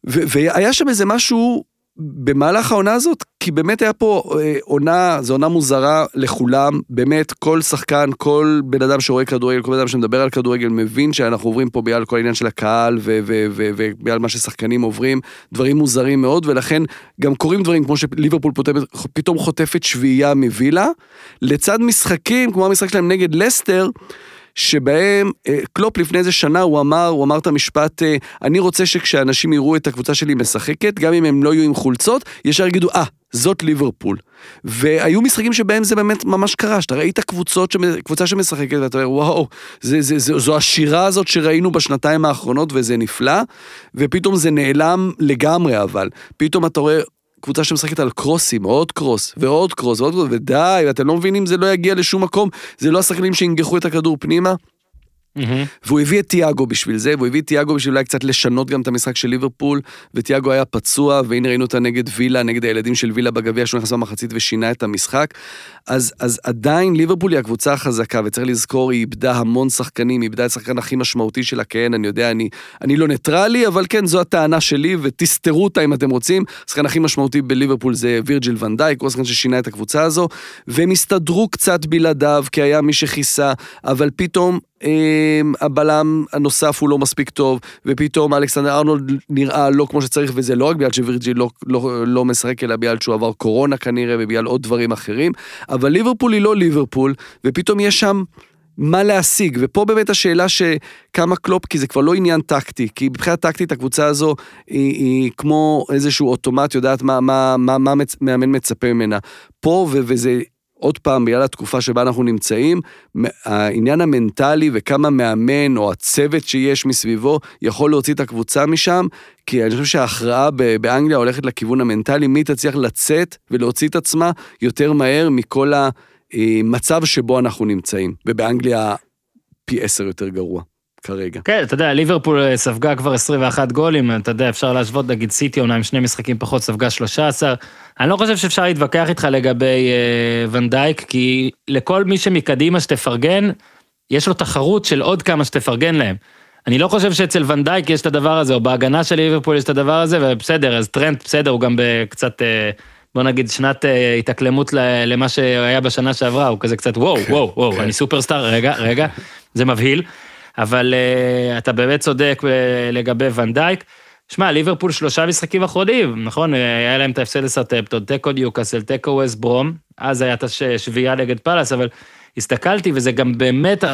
והיה שם איזה משהו במהלך העונה הזאת, כי באמת היה פה אה, עונה, זו עונה מוזרה לכולם, באמת כל שחקן, כל בן אדם שרואה כדורגל, כל בן אדם שמדבר על כדורגל מבין שאנחנו עוברים פה בגלל כל העניין של הקהל ובגלל מה ששחקנים עוברים, דברים מוזרים מאוד, ולכן גם קורים דברים כמו שליברפול פתאום חוטפת שביעייה מווילה, לצד משחקים כמו המשחק שלהם נגד לסטר, שבהם אה, קלופ לפני איזה שנה הוא אמר, הוא אמר את המשפט, אה, אני רוצה שכשאנשים יראו את הקבוצה שלי משחקת, גם אם הם לא יהיו עם חולצות, ישר יגידו, אה, זאת ליברפול. והיו משחקים שבהם זה באמת ממש קרה, שאתה ראית קבוצות, קבוצה שמשחקת ואתה אומר, וואו, זה, זה, זה, זו השירה הזאת שראינו בשנתיים האחרונות וזה נפלא, ופתאום זה נעלם לגמרי אבל. פתאום אתה רואה קבוצה שמשחקת על קרוסים, עוד קרוס, ועוד קרוס, ועוד קרוס, ודי, ואתם לא מבינים, זה לא יגיע לשום מקום, זה לא השחקנים שינגחו את הכדור פנימה. והוא הביא את תיאגו בשביל זה, והוא הביא את תיאגו בשביל אולי קצת לשנות גם את המשחק של ליברפול, ותיאגו היה פצוע, והנה ראינו אותו נגד וילה, נגד הילדים של וילה בגביע, שהוא נכנס במחצית ושינה את המשחק. אז, אז עדיין ליברפול היא הקבוצה החזקה, וצריך לזכור, היא איבדה המון שחקנים, איבדה את השחקן הכי משמעותי שלה, כן, אני יודע, אני, אני לא ניטרלי, אבל כן, זו הטענה שלי, ותסתרו אותה אם אתם רוצים. השחקן הכי משמעותי בליברפול זה וירג'יל ואן דייק, הוא השחקן ששינה את הקבוצה הזו, והם הסתדרו קצת בלעדיו, כי היה מי שכיסה, אבל פתאום הבלם הנוסף הוא לא מספיק טוב, ופתאום אלכסנדר ארנולד נראה לא כמו שצריך, וזה לא רק בגלל שווירג'י לא, לא, לא משחק, אלא בגלל שהוא עבר קורונה כנראה, ובגלל עוד דברים אחרים, אבל ליברפול היא לא ליברפול, ופתאום יש שם... מה להשיג, ופה באמת השאלה שכמה קלופ, כי זה כבר לא עניין טקטי, כי מבחינה טקטית הקבוצה הזו היא, היא כמו איזשהו אוטומט, יודעת מה, מה, מה, מה מאמן מצפה ממנה. פה, ו, וזה עוד פעם, בגלל התקופה שבה אנחנו נמצאים, העניין המנטלי וכמה מאמן או הצוות שיש מסביבו יכול להוציא את הקבוצה משם, כי אני חושב שההכרעה באנגליה הולכת לכיוון המנטלי, מי תצליח לצאת ולהוציא את עצמה יותר מהר מכל המצב שבו אנחנו נמצאים, ובאנגליה פי עשר יותר גרוע. כרגע. כן, אתה יודע, ליברפול אה, ספגה כבר 21 גולים, אתה יודע, אפשר להשוות, נגיד סיטי עונה עם שני משחקים פחות, ספגה 13. אני לא חושב שאפשר להתווכח איתך לגבי אה, ואן דייק, כי לכל מי שמקדימה שתפרגן, יש לו תחרות של עוד כמה שתפרגן להם. אני לא חושב שאצל ואן דייק יש את הדבר הזה, או בהגנה של ליברפול יש את הדבר הזה, ובסדר, אז טרנד בסדר, הוא גם בקצת, אה, בוא נגיד, שנת אה, התאקלמות למה שהיה בשנה שעברה, הוא כזה קצת וואו, כן, וואו, וואו, כן. אני superstar, רגע, רגע, זה מבהיל. אבל uh, אתה באמת צודק uh, לגבי ואן דייק. שמע, ליברפול שלושה משחקים אחרונים, נכון? אה, היה להם את ההפסד לסרטפטון, תיקו ניוקאסל, תיקו ווסט ברום, אז היה את השביעייה נגד פאלאס, אבל הסתכלתי, וזה גם באמת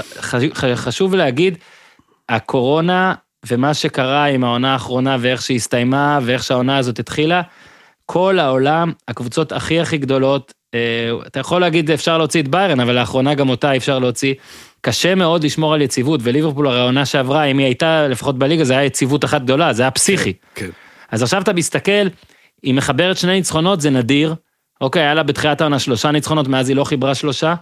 חשוב להגיד, הקורונה ומה שקרה עם העונה האחרונה ואיך שהיא הסתיימה ואיך שהעונה הזאת התחילה, כל העולם, הקבוצות הכי הכי גדולות, אתה יכול להגיד אפשר להוציא את ביירן, אבל לאחרונה גם אותה אפשר להוציא. קשה מאוד לשמור על יציבות, וליברפול הרי העונה שעברה, אם היא הייתה לפחות בליגה, זה היה יציבות אחת גדולה, זה היה פסיכי. כן. אז עכשיו אתה מסתכל, היא מחברת שני ניצחונות, זה נדיר. אוקיי, היה לה בתחילת העונה שלושה ניצחונות, מאז היא לא חיברה שלושה.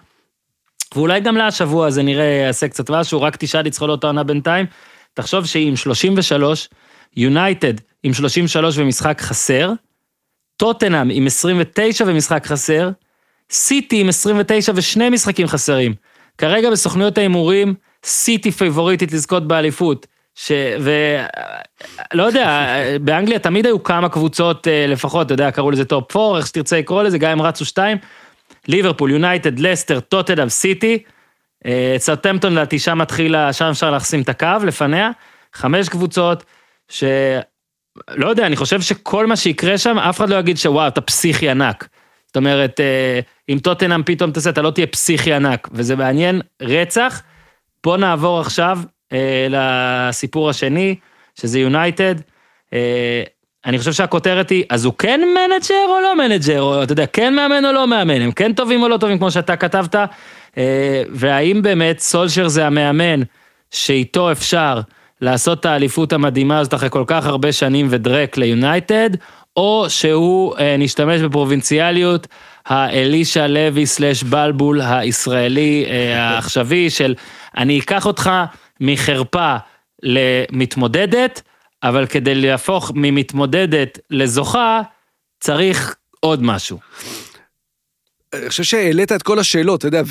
ואולי גם לה השבוע זה נראה יעשה קצת משהו, רק תשעה ניצחונות העונה בינתיים. תחשוב שהיא עם 33, יונייטד עם 33 ומשחק חסר, טוטנאם עם 29 ומשחק חסר, סיטי עם 29 ושני משחקים חסרים. כרגע בסוכנויות ההימורים, סיטי פייבוריטית לזכות באליפות. ש... ו... לא יודע, באנגליה תמיד היו כמה קבוצות אה, לפחות, אתה יודע, קראו לזה top 4, איך שתרצה לקרוא לזה, גם אם רצו שתיים. ליברפול, יונייטד, לסטר, טוטנאם, סיטי. סאות'המפטון לדעתי שם מתחילה, שם אפשר להחסים את הקו לפניה. חמש קבוצות, ש... לא יודע, אני חושב שכל מה שיקרה שם, אף אחד לא יגיד שוואו, אתה פסיכי ענק. זאת אומרת, אה, אם טוטנאם פתאום תעשה, אתה לא תהיה פסיכי ענק, וזה מעניין, רצח. בוא נעבור עכשיו אה, לסיפור השני, שזה יונייטד. אה, אני חושב שהכותרת היא, אז הוא כן manager או לא manager, או אתה יודע, כן מאמן או לא מאמן, הם כן טובים או לא טובים, כמו שאתה כתבת, אה, והאם באמת סולשר זה המאמן שאיתו אפשר לעשות את האליפות המדהימה הזאת אחרי כל כך הרבה שנים ודרק ליונייטד, או שהוא אה, נשתמש בפרובינציאליות האלישע לוי slash בלבול הישראלי אה, העכשווי של אני אקח אותך מחרפה למתמודדת, אבל כדי להפוך ממתמודדת לזוכה, צריך עוד משהו. אני חושב שהעלית את כל השאלות, אתה יודע,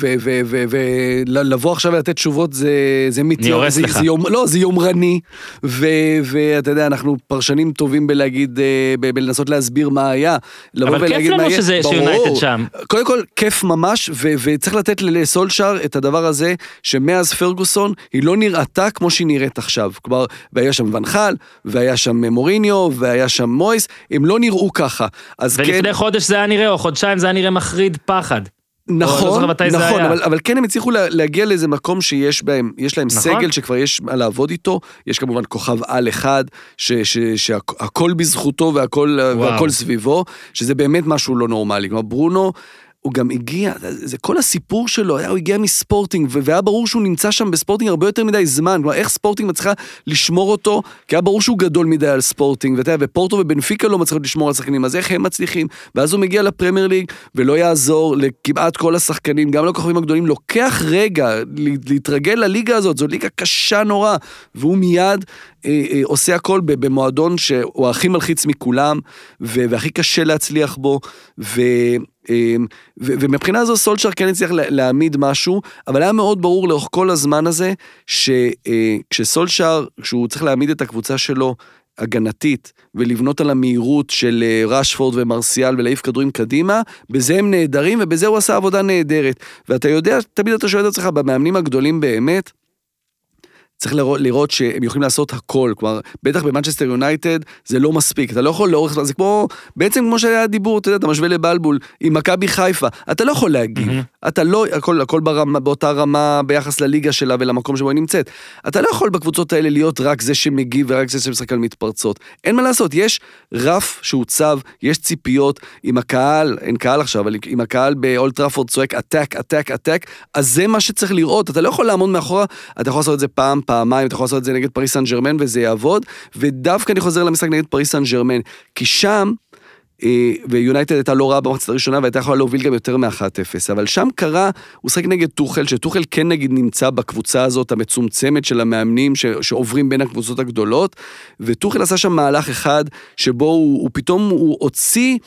ולבוא עכשיו ולתת תשובות זה, זה מתיום, אני הורס לך. זה יום, לא, זה יומרני, ואתה יודע, אנחנו פרשנים טובים בלהגיד, אה, בלנסות להסביר מה היה. אבל כיף לנו שזה, שיונייטד שם. קודם כל, כיף ממש, וצריך לתת לסולשאר את הדבר הזה, שמאז פרגוסון, היא לא נראתה כמו שהיא נראית עכשיו. כלומר, והיה שם ונחל, והיה שם מוריניו, והיה שם מויס, הם לא נראו ככה. ולפני כן... חודש זה היה נראה, או חודשיים זה היה נראה מחריד. פחד. לא נכון, זה נכון. אבל, אבל כן הם הצליחו לה, להגיע לאיזה מקום שיש בהם, יש להם נכון. סגל שכבר יש מה לעבוד איתו, יש כמובן כוכב על אחד, ש- ש- שהכל בזכותו והכל, והכל סביבו, שזה באמת משהו לא נורמלי. כלומר, ברונו... הוא גם הגיע, זה, כל הסיפור שלו, היה, הוא הגיע מספורטינג, והיה ברור שהוא נמצא שם בספורטינג הרבה יותר מדי זמן, כלומר, איך ספורטינג מצליחה לשמור אותו, כי היה ברור שהוא גדול מדי על ספורטינג, ואתה יודע, ופורטו ובנפיקה לא מצליחות לשמור על שחקנים, אז איך הם מצליחים? ואז הוא מגיע לפרמייר ליג, ולא יעזור לכמעט כל השחקנים, גם לכוכבים הגדולים, לוקח רגע להתרגל לליגה הזאת, זו ליגה קשה נורא, והוא מיד עושה הכל במועדון שהוא הכי מלחיץ מכולם, והכי קשה להצליח בו, ו... אה, ומבחינה זו סולצ'ר כן הצליח לה- להעמיד משהו, אבל היה מאוד ברור לאורך כל הזמן הזה, שכשסולצ'ר, כשהוא צריך להעמיד את הקבוצה שלו הגנתית, ולבנות על המהירות של אה, רשפורד ומרסיאל ולהעיף כדורים קדימה, בזה הם נהדרים, ובזה הוא עשה עבודה נהדרת. ואתה יודע, תמיד אתה שואל את עצמך, במאמנים הגדולים באמת, צריך לראות, לראות שהם יכולים לעשות הכל, כלומר, בטח במנצ'סטר יונייטד זה לא מספיק, אתה לא יכול לאורך זמן, זה כמו, בעצם כמו שהיה דיבור, אתה יודע, אתה משווה לבלבול עם מכבי חיפה, אתה לא יכול להגיב, מהמם. אתה לא, הכל, הכל ברמה, באותה רמה ביחס לליגה שלה ולמקום שבו היא נמצאת. אתה לא יכול בקבוצות האלה להיות רק זה שמגיב ורק זה שמשחק על מתפרצות. אין מה לעשות, יש רף שהוצב, יש ציפיות, אם הקהל, אין קהל עכשיו, אבל אם הקהל באולט טראפורד צועק attack, attack, attack, אז זה מה שצריך לראות, אתה לא יכול לעמוד מאחורה, אתה יכול לעשות את זה פעם, פעמיים, אתה יכול לעשות את זה נגד פריס סן ג'רמן וזה יעבוד, ודווקא אני חוזר למשחק נגד פריס סן ג'רמן, כי שם, אה, ויונייטד הייתה לא רעה במחצית הראשונה והייתה יכולה להוביל גם יותר מ-1-0, אבל שם קרה, הוא שחק נגד טוחל, שטוחל כן נגיד נמצא בקבוצה הזאת המצומצמת של המאמנים ש, שעוברים בין הקבוצות הגדולות, וטוחל עשה שם מהלך אחד שבו הוא, הוא פתאום, הוא הוציא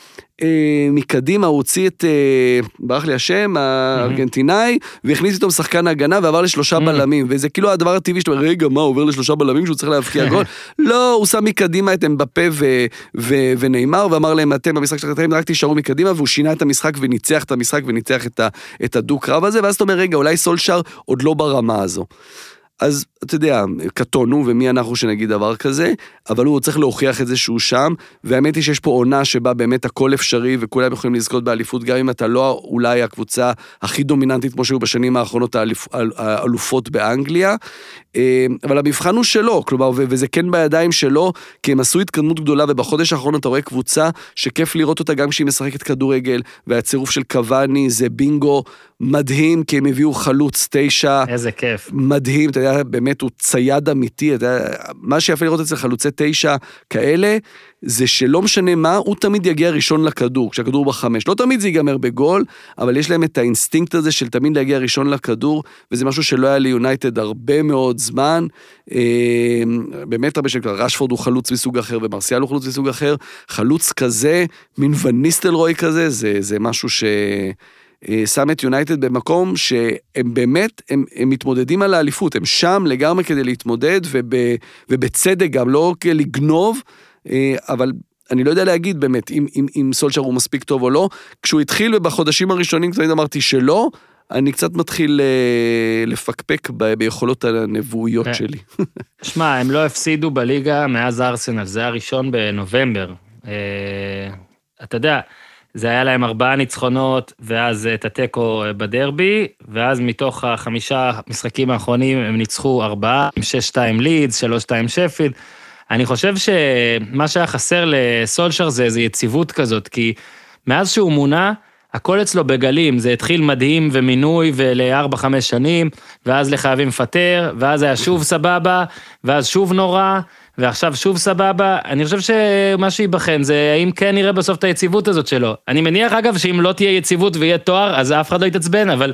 מקדימה, הוא הוציא את, אה, ברח לי השם, הארגנטינאי, והכניס איתו שחקן הגנה ועבר לשלושה Mhm. בלמים, וזה כאילו הדבר הטבעי שאתה אומר, רגע, מה, עובר לשלושה בלמים שהוא צריך להבקיע גול? לא, הוא שם מקדימה את אמבפה ונאמר, ואמר להם, אתם במשחק שלכם רק תישארו מקדימה, והוא שינה את המשחק וניצח את המשחק וניצח את הדו-קרב הזה, ואז אתה אומר, רגע, אולי סולשר עוד לא ברמה הזו. אז אתה יודע, קטונו, ומי אנחנו שנגיד דבר כזה, אבל הוא צריך להוכיח את זה שהוא שם, והאמת היא שיש פה עונה שבה באמת הכל אפשרי וכולם יכולים לזכות באליפות, גם אם אתה לא אולי הקבוצה הכי דומיננטית כמו שהיו בשנים האחרונות האלופות באנגליה, אבל המבחן הוא שלו, כלומר, וזה כן בידיים שלו, כי הם עשו התקדמות גדולה, ובחודש האחרון אתה רואה קבוצה שכיף לראות אותה גם כשהיא משחקת כדורגל, והצירוף של קוואני זה בינגו מדהים, כי הם הביאו חלוץ תשע. איזה כיף. מדהים, אתה יודע, באמת הוא צייד אמיתי, אתה יודע, מה שיפה לראות אצל חלוצי תשע כאלה, זה שלא משנה מה, הוא תמיד יגיע ראשון לכדור, כשהכדור בחמש. לא תמיד זה ייגמר בגול, אבל יש להם את האינסטינקט הזה של תמיד להגיע ראשון לכדור, וזה משהו שלא היה ליונייטד הרבה מאוד זמן. אה, באמת הרבה שכבר, רשפורד הוא חלוץ מסוג אחר, ומרסיאל הוא חלוץ מסוג אחר. חלוץ כזה, מין וניסטלרוי כזה, זה, זה משהו ש... אה, שם את יונייטד במקום שהם באמת, הם, הם מתמודדים על האליפות, הם שם לגמרי כדי להתמודד, וב, ובצדק גם, לא לגנוב, אבל אני לא יודע להגיד באמת אם, אם, אם סולשר הוא מספיק טוב או לא. כשהוא התחיל ובחודשים הראשונים תמיד אמרתי שלא, אני קצת מתחיל אה, לפקפק ב, ביכולות הנבואיות כן. שלי. שמע, הם לא הפסידו בליגה מאז ארסנל, זה היה ראשון בנובמבר. אה, אתה יודע, זה היה להם ארבעה ניצחונות, ואז את התיקו אה, בדרבי, ואז מתוך החמישה משחקים האחרונים הם ניצחו ארבעה, עם 6-2 לידס, 3-2 שפילד. אני חושב שמה שהיה חסר לסולשר זה איזו יציבות כזאת, כי מאז שהוא מונה, הכל אצלו בגלים, זה התחיל מדהים ומינוי ול-4-5 שנים, ואז לחייבים לפטר, ואז היה שוב סבבה, ואז שוב נורא, ועכשיו שוב סבבה. אני חושב שמה שייבחן זה האם כן נראה בסוף את היציבות הזאת שלו. אני מניח אגב שאם לא תהיה יציבות ויהיה תואר, אז אף אחד לא יתעצבן, אבל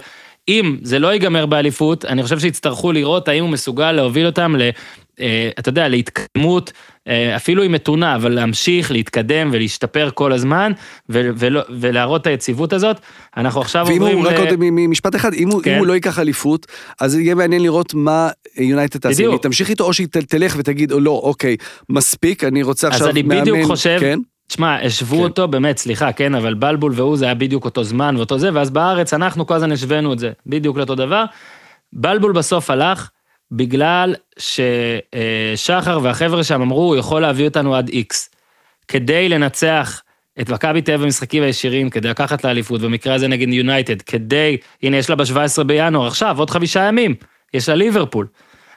אם זה לא ייגמר באליפות, אני חושב שיצטרכו לראות האם הוא מסוגל להוביל אותם ל... אה, אתה יודע, להתקדמות, אה, אפילו היא מתונה, אבל להמשיך, להתקדם ולהשתפר כל הזמן, ו- ולא- ולהראות את היציבות הזאת. אנחנו עכשיו ואם עוברים הוא, רק ל... עוד משפט אחד, אם הוא, כן. אם הוא לא ייקח אליפות, אז יהיה מעניין לראות מה יונייטד תעשה. היא תמשיך איתו, או שהיא תלך ותגיד, או לא, אוקיי, מספיק, אני רוצה אז עכשיו אני מאמן. בדיוק חושב, כן? תשמע, השוו כן. אותו, באמת, סליחה, כן, אבל בלבול והוא זה היה בדיוק אותו זמן ואותו זה, ואז בארץ אנחנו כל הזמן השווינו את זה, בדיוק לאותו דבר. בלבול בסוף הלך בגלל ששחר והחבר'ה שם אמרו, הוא יכול להביא אותנו עד איקס. כדי לנצח את מכבי תל אביב במשחקים הישירים כדי לקחת לאליפות, במקרה הזה נגד יונייטד, כדי, הנה יש לה ב-17 בינואר, עכשיו, עוד חמישה ימים, יש לה ליברפול.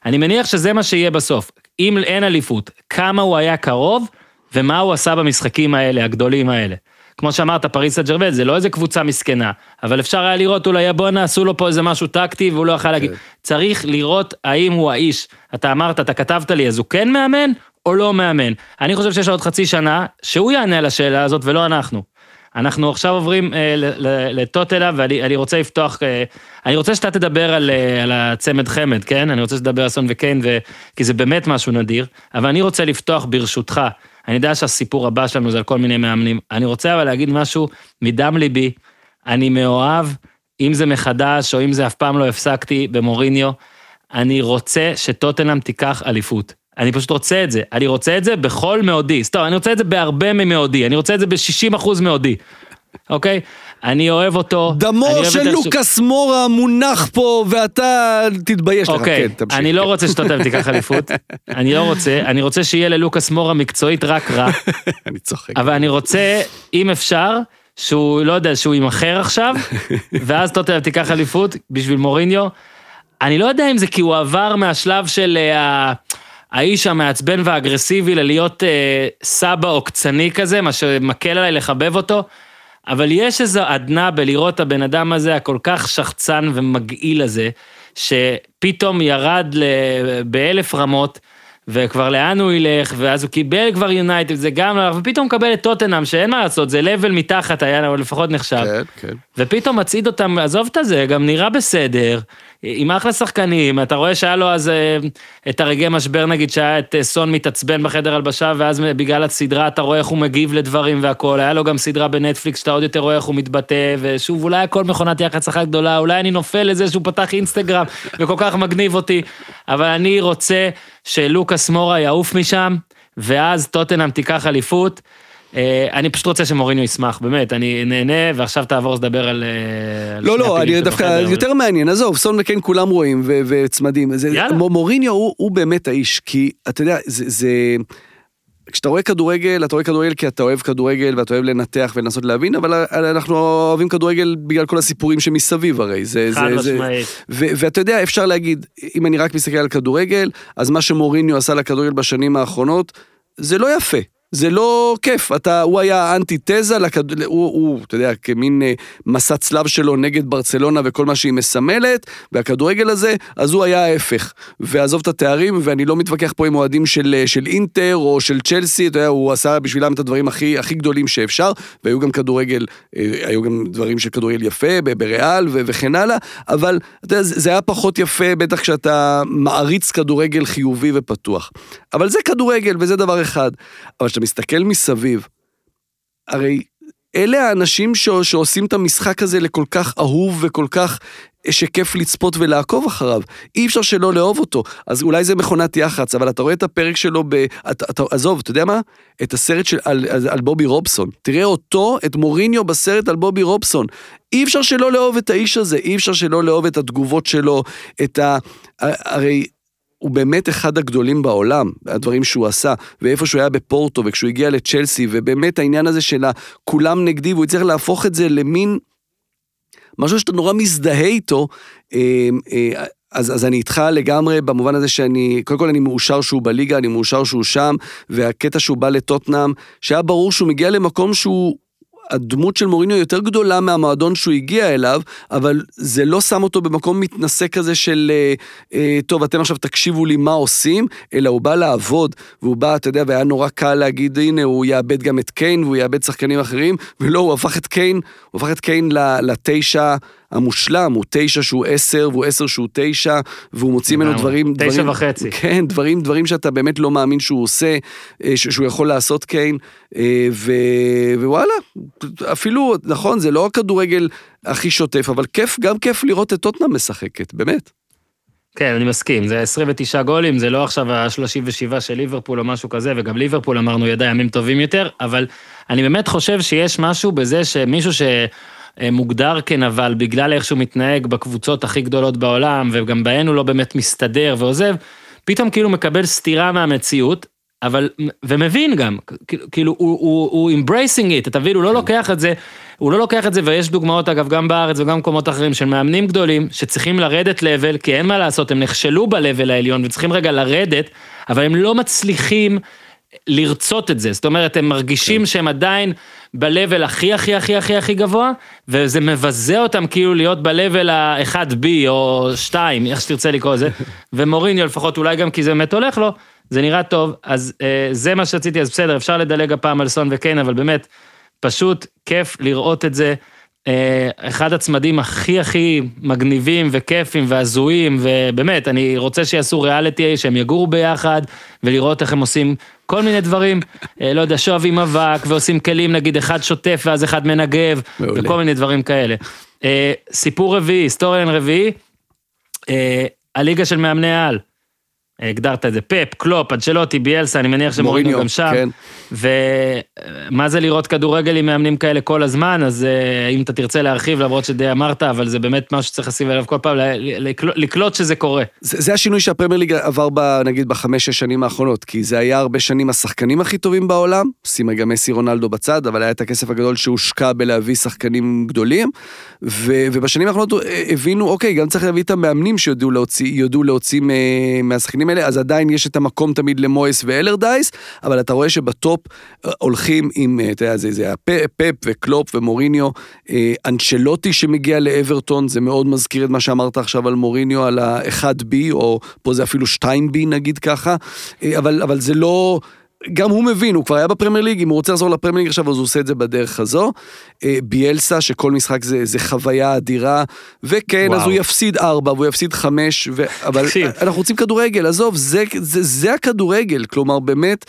אני מניח שזה מה שיהיה בסוף. אם אין אליפות, כמה הוא היה קרוב, ומה הוא עשה במשחקים האלה, הגדולים האלה. כמו שאמרת, פריס סן ג'רמן, זה לא איזה קבוצה מסכנה, אבל אפשר היה לראות אולי, בואנה, עשו לו פה איזה משהו טקטי והוא לא יכול להגיד. כן. צריך לראות האם הוא האיש. אתה אמרת, אתה כתבת לי, אז הוא כן מאמן או לא מאמן? אני חושב שיש לו עוד חצי שנה, שהוא יענה על השאלה הזאת ולא אנחנו. אנחנו עכשיו עוברים אה, לטוטלה, ואני אני רוצה לפתוח, אה, אני רוצה שאתה תדבר על, אה, על הצמד חמד, כן? אני רוצה שתדבר על סון וקיין, ו... כי זה באמת משהו נדיר, אבל אני רוצה לפתוח ברשותך. אני יודע שהסיפור הבא שלנו זה על כל מיני מאמנים. אני רוצה אבל להגיד משהו מדם ליבי, אני מאוהב, אם זה מחדש או אם זה אף פעם לא הפסקתי במוריניו, אני רוצה שטוטנאם תיקח אליפות. אני פשוט רוצה את זה, אני רוצה את זה בכל מאודי, סתם, אני רוצה את זה בהרבה ממאודי, אני רוצה את זה ב-60 אחוז מאודי, אוקיי? אני אוהב אותו. דמו של לוקאס מורה מונח פה, ואתה תתבייש לך. אוקיי, כן. אני לא רוצה שטוטנאם תיקח אליפות, אני לא רוצה, אני רוצה שיהיה ללוקאס מורה מקצועית רק רע, אני צוחק. אבל אני רוצה, אם אפשר, שהוא, לא יודע, שהוא יימכר עכשיו, ואז טוטנאם תיקח אליפות בשביל מוריניו. אני לא יודע אם זה כי הוא עבר מהשלב של אה, ה- האיש המעצבן והאגרסיבי ללהיות אה, סבא עוקצני כזה, מה שמקל עליי לחבב אותו, אבל יש איזו עדנה בלראות את הבן אדם הזה, הכל כך שחצן ומגעיל הזה, שפתאום ירד ל- באלף רמות, וכבר לאן הוא ילך, ואז הוא קיבל כבר יונייטד, זה גם, לא- ופתאום מקבל את טוטנאם, שאין מה לעשות, זה לבל מתחת היה, או לפחות נחשב. כן, כן. ופתאום מצעיד אותם, עזוב את הזה, גם נראה בסדר, עם אחלה שחקנים, אתה רואה שהיה לו אז אה, את הרגעי משבר נגיד, שהיה את אה, סון מתעצבן בחדר הלבשה, ואז בגלל הסדרה אתה רואה איך הוא מגיב לדברים והכל, היה לו גם סדרה בנטפליקס שאתה עוד יותר רואה איך הוא מתבטא, ושוב, אולי הכל מכונת יח"צ אחת גדולה, אולי אני נופל לזה שהוא פתח אינסטגרם, וכל כך מגניב אותי, אבל אני רוצה שלוקאס מורה יעוף משם, ואז טוטנאם תיקח אליפות. אה, אני פשוט רוצה שמוריניו ישמח, באמת, אני נהנה, ועכשיו תעבור לדבר על... אה, לא, לא, אני דווקא. יותר מעניין, עזוב, סון וקיין כולם רואים וצמדים. יאללה. מו- מוריניו הוא באמת האיש, כי אתה יודע, זה... כשאתה רואה כדורגל, אתה רואה כדורגל כי אתה אוהב כדורגל ואתה אוהב לנתח ולנסות להבין, אבל אנחנו אוהבים כדורגל בגלל כל הסיפורים שמסביב הרי. זה, חד משמעית. ואתה יודע, אפשר להגיד, אם אני רק מסתכל על כדורגל, אז מה שמוריניו עשה לכדורגל בשנים האחרונות, זה לא יפה. זה לא כיף, אתה, הוא היה אנטיתזה, לכד... הוא, הוא, אתה יודע, כמין אה, מסע צלב שלו נגד ברצלונה וכל מה שהיא מסמלת, והכדורגל הזה, אז הוא היה ההפך. ועזוב את התארים, ואני לא מתווכח פה עם אוהדים של, אה, של אינטר או של צ'לסי, אתה יודע, הוא עשה בשבילם את הדברים הכי, הכי גדולים שאפשר, והיו גם כדורגל, אה, היו גם דברים של כדורגל יפה בריאל ו- וכן הלאה, אבל אתה יודע, זה היה פחות יפה, בטח כשאתה מעריץ כדורגל חיובי ופתוח. אבל זה כדורגל וזה דבר אחד. אבל כשאתה מסתכל מסביב, הרי אלה האנשים ש- שעושים את המשחק הזה לכל כך אהוב וכל כך שכיף לצפות ולעקוב אחריו. אי אפשר שלא לאהוב אותו. אז אולי זה מכונת יח"צ, אבל אתה רואה את הפרק שלו ב... אתה, אתה, עזוב, אתה יודע מה? את הסרט של, על, על, על בובי רובסון. תראה אותו, את מוריניו בסרט על בובי רובסון. אי אפשר שלא לאהוב את האיש הזה, אי אפשר שלא לאהוב את התגובות שלו, את ה... הרי הוא באמת אחד הגדולים בעולם, הדברים שהוא עשה, ואיפה שהוא היה בפורטו, וכשהוא הגיע לצ'לסי, ובאמת העניין הזה של כולם נגדי, והוא הצליח להפוך את זה למין משהו שאתה נורא מזדהה איתו, אה, אה, אז, אז אני איתך לגמרי במובן הזה שאני, קודם כל אני מאושר שהוא בליגה, אני מאושר שהוא שם, והקטע שהוא בא לטוטנאם, שהיה ברור שהוא מגיע למקום שהוא... הדמות של מוריניו יותר גדולה מהמועדון שהוא הגיע אליו, אבל זה לא שם אותו במקום מתנשא כזה של, אה, אה, טוב, אתם עכשיו תקשיבו לי מה עושים, אלא הוא בא לעבוד, והוא בא, אתה יודע, והיה נורא קל להגיד, הנה, הוא יאבד גם את קיין, והוא יאבד שחקנים אחרים, ולא, הוא הפך את קיין, הוא הפך את קיין לתשע המושלם, הוא תשע שהוא עשר, והוא עשר שהוא תשע, והוא מוציא ממנו. דברים... תשע דברים- וחצי. כן, דברים, דברים שאתה באמת לא מאמין שהוא עושה, אה, ש- שהוא יכול לעשות קיין, אה, ו... ווואלה, אפילו, נכון, זה לא הכדורגל הכי שוטף, אבל כיף, גם כיף לראות את טוטנאם משחקת, באמת. כן, אני מסכים, זה 29 גולים, זה לא עכשיו ה-37 של ליברפול או משהו כזה, וגם ליברפול אמרנו ידע ימים טובים יותר, אבל אני באמת חושב שיש משהו בזה שמישהו שמוגדר כנבל בגלל איך שהוא מתנהג בקבוצות הכי גדולות בעולם, וגם בהן הוא לא באמת מסתדר ועוזב, פתאום כאילו מקבל סטירה מהמציאות, אבל, ומבין גם, כאילו, הוא, הוא, הוא embracing it, אתה מבין, הוא לא לוקח את זה, הוא לא לוקח את זה, ויש דוגמאות, אגב, גם בארץ וגם במקומות אחרים, של מאמנים גדולים, שצריכים לרדת לבל, כי אין מה לעשות, הם נכשלו ב-level העליון, וצריכים רגע לרדת, אבל הם לא מצליחים לרצות את זה, זאת אומרת, הם מרגישים כן. שהם עדיין ב-level הכי הכי הכי הכי הכי גבוה, וזה מבזה אותם כאילו להיות ב-level ה-1B או 2, איך שתרצה לקרוא לזה, ומוריניו לפחות אולי גם כי זה באמת הולך לו, זה נראה טוב, אז אה, זה מה שרציתי, אז בסדר, אפשר לדלג הפעם על סון וקיין, אבל באמת, פשוט כיף לראות את זה. אה, אחד הצמדים הכי הכי מגניבים וכיפים והזויים, ובאמת, אני רוצה שיעשו ריאליטי, שהם יגורו ביחד, ולראות איך הם עושים כל מיני דברים, אה, לא יודע, שואבים אבק, ועושים כלים, נגיד, אחד שוטף ואז אחד מנגב, מעולה. וכל מיני דברים כאלה. אה, סיפור רביעי, היסטוריאן רביעי, הליגה של מאמני העל. הגדרת את זה, פפ, קלופ, אנצ'לוטי, ביאלסה, אני מניח שמורינו גם שם. כן. ומה זה לראות כדורגל עם מאמנים כאלה כל הזמן, אז אה, אם אתה תרצה להרחיב, למרות שדי אמרת, אבל זה באמת משהו שצריך לשים אליו כל פעם, לקלוט שזה קורה. זה, זה השינוי שהפרמייר ליג עבר, ב, נגיד, בחמש-שש שנים האחרונות, כי זה היה הרבה שנים השחקנים הכי טובים בעולם, שים רגע מסי רונלדו בצד, אבל היה את הכסף הגדול שהושקע בלהביא שחקנים גדולים, ו, ובשנים האחרונות אה, הבינו, אוקיי, גם צריך להביא את המאמנים שידעו להוציא, להוציא מהשחקנים השחקנים האלה, אז עדיין יש את המקום תמיד למויס ואלרדייס, אבל אתה רואה שבטופ אה, הולכים עם, אה, אתה יודע, זה, זה פפ וקלופ ומוריניו, אה, אנצ'לוטי שמגיע לאברטון, זה מאוד מזכיר את מה שאמרת עכשיו על מוריניו, על ה-1B, או פה זה אפילו 2B נגיד ככה, אבל, אבל זה לא... גם הוא מבין, הוא כבר היה בפרמייר ליג, אם הוא רוצה לחזור לפרמייר ליג עכשיו, אז הוא עושה את זה בדרך הזו. אה, ביאלסה, שכל משחק זה, זה חוויה אדירה, וכן, וואו. אז הוא יפסיד ארבע, והוא יפסיד חמש, ו... אבל אנחנו רוצים כדורגל, עזוב, זה, זה, זה הכדורגל, כלומר, באמת,